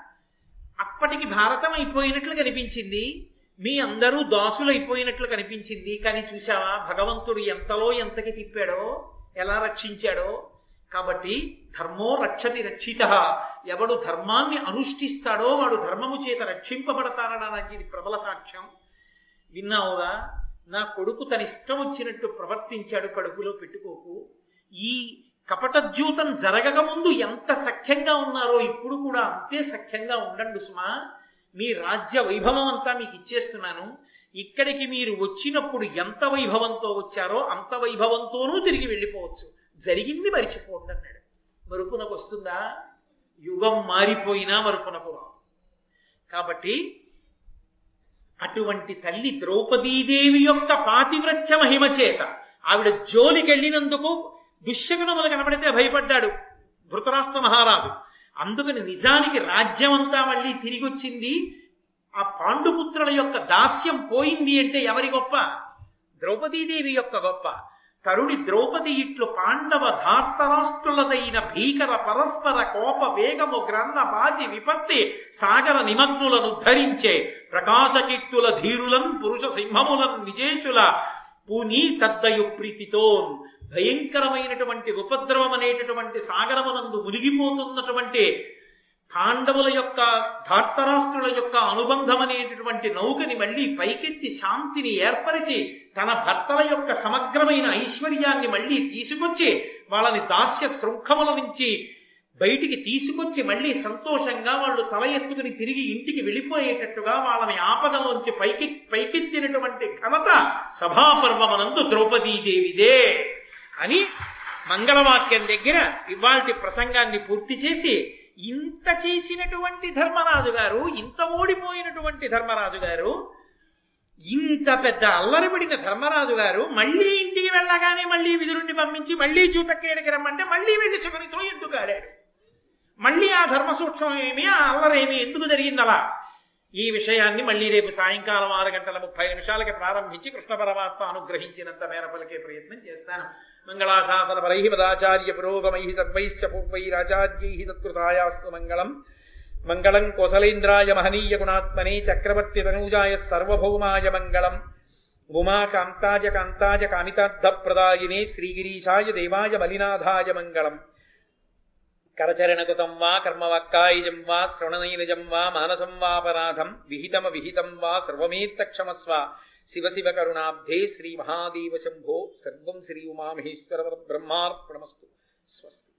అప్పటికి భారతం అయిపోయినట్లు కనిపించింది. మీ అందరూ దాసులు అయిపోయినట్లు కనిపించింది. కానీ చూసావా భగవంతుడు ఎంతలో ఎంతకి తిప్పాడో ఎలా రక్షించాడో కాబట్టి ధర్మో రక్షతి రక్షిత. ఎవడు ధర్మాన్ని అనుష్ఠిస్తాడో వాడు ధర్మము చేత రక్షింపబడతారనడానికి ఇది ప్రబల సాక్ష్యం. విన్నావుగా? నా కొడుకు తన ఇష్టం వచ్చినట్టు ప్రవర్తించాడు కడుపులో పెట్టుకోకు. ఈ కపటద్యూతం జరగక ముందు ఎంత సఖ్యంగా ఉన్నారో ఇప్పుడు కూడా అంతే సఖ్యంగా ఉండండి సుమా. మీ రాజ్య వైభవం అంతా మీకు ఇచ్చేస్తున్నాను. ఇక్కడికి మీరు వచ్చినప్పుడు ఎంత వైభవంతో వచ్చారో అంత వైభవంతోనూ తిరిగి వెళ్ళిపోవచ్చు. జరిగింది మరిచిపోండి అన్నాడు మరుపునకు వస్తుందా? యుగం మారిపోయినా మరుపునకు రాదు. కాబట్టి అటువంటి తల్లి ద్రౌపదీదేవి యొక్క పాతివ్రత్య మహిమ చేత ఆవిడ జోలికెళ్ళినందుకు దుశ్శకునములు కనబడితే భయపడ్డాడు ధృతరాష్ట్ర మహారాజు. అందుకని నిజానికి రాజ్యం అంతా మళ్ళీ తిరిగి వచ్చింది ఆ పాండుపుత్రుల యొక్క దాస్యం పోయింది అంటే ఎవరి గొప్ప? ద్రౌపదీదేవి యొక్క గొప్ప. తరుణి ద్రౌపది ఇట్లు పాండవ ధార్తరాష్ట్రులదైన భీకర పరస్పర కోప వేగము గ్రంథ బాజి విపత్తి సాగర నిమగ్నులను ధరించే ప్రకాశకీర్తుల ధీరులం పురుష సింహములం నిజేషుల పూని తద్దయు ప్రీతితోన్ భయంకరమైనటువంటి ఉపద్రవం అనేటటువంటి సాగరమునందు మునిగిపోతున్నటువంటి పాండవుల యొక్క ధార్తరాష్ట్రుల యొక్క అనుబంధం అనేటటువంటి నౌకని మళ్ళీ పైకెత్తి శాంతిని ఏర్పరిచి తన భర్తల యొక్క సమగ్రమైన ఐశ్వర్యాన్ని మళ్ళీ తీసుకొచ్చి వాళ్ళని దాస్య శృంఖముల నుంచి బయటికి తీసుకొచ్చి మళ్ళీ సంతోషంగా వాళ్ళు తల ఎత్తుకుని తిరిగి ఇంటికి వెళ్ళిపోయేటట్టుగా వాళ్ళని ఆపదలోంచి పైకి పైకెత్తినటువంటి ఘనత సభాపర్వమనందు ద్రౌపదీదేవిదే అని మంగళవాక్యం దగ్గర ఇవాల్టి ప్రసంగాన్ని పూర్తి చేసి ఇంత చేసినటువంటి ధర్మరాజు గారు ఇంత ఓడిపోయినటువంటి ధర్మరాజు గారు ఇంత పెద్ద అల్లరిపడిన ధర్మరాజు గారు మళ్ళీ ఇంటికి వెళ్ళగానే మళ్ళీ విదురుణ్ణి పంపించి మళ్ళీ జూతక్రీడకి రమ్మంటే మళ్ళీ వెళ్ళి శకునితో ఎందుకు ఆడాడు మళ్ళీ ఆ ధర్మ సూక్ష్మం ఏమి ఆ అల్లరేమి ఎందుకు జరిగింది అలా ఈ విషయాన్ని మళ్ళీ రేపు సాయంకాలం ఆరు గంటల ముప్పై నిమిషాలకి ప్రారంభించి కృష్ణ పరమాత్మ అనుగ్రహించినంత మేర పలికే ప్రయత్నం చేస్తాను. మంగళాశాసన పరై పదాచార్య పురోగమై సద్వైశ్చ పూర్వైరాచార్యై సత్కృతాయాస్తు మంగళం. మంగళం కోసలేంద్రాయ మహనీయ గుణాత్మనే చక్రవర్తి తనూజాయ సర్వభౌమాయ మంగళం. ఉమా కాంతాయ కాంతాయ కామితార్థప్రదాయినే శ్రీగిరీశాయ దేవాయ మలినాథాయ మంగళం. కరచరణకృతం వా కర్మవక్కాయుజం వా శ్రవణనైనజం వా మానసం వాపరాధం విహితమ విహితం వా సర్వమేత్తక్షమస్వ. శివ శివ కరుణాబ్ధే శ్రీ మహాదేవ శంభో. సర్వం శ్రీ ఉమామహేశ్వర బ్రహ్మార్పణమస్తు. స్వస్తి.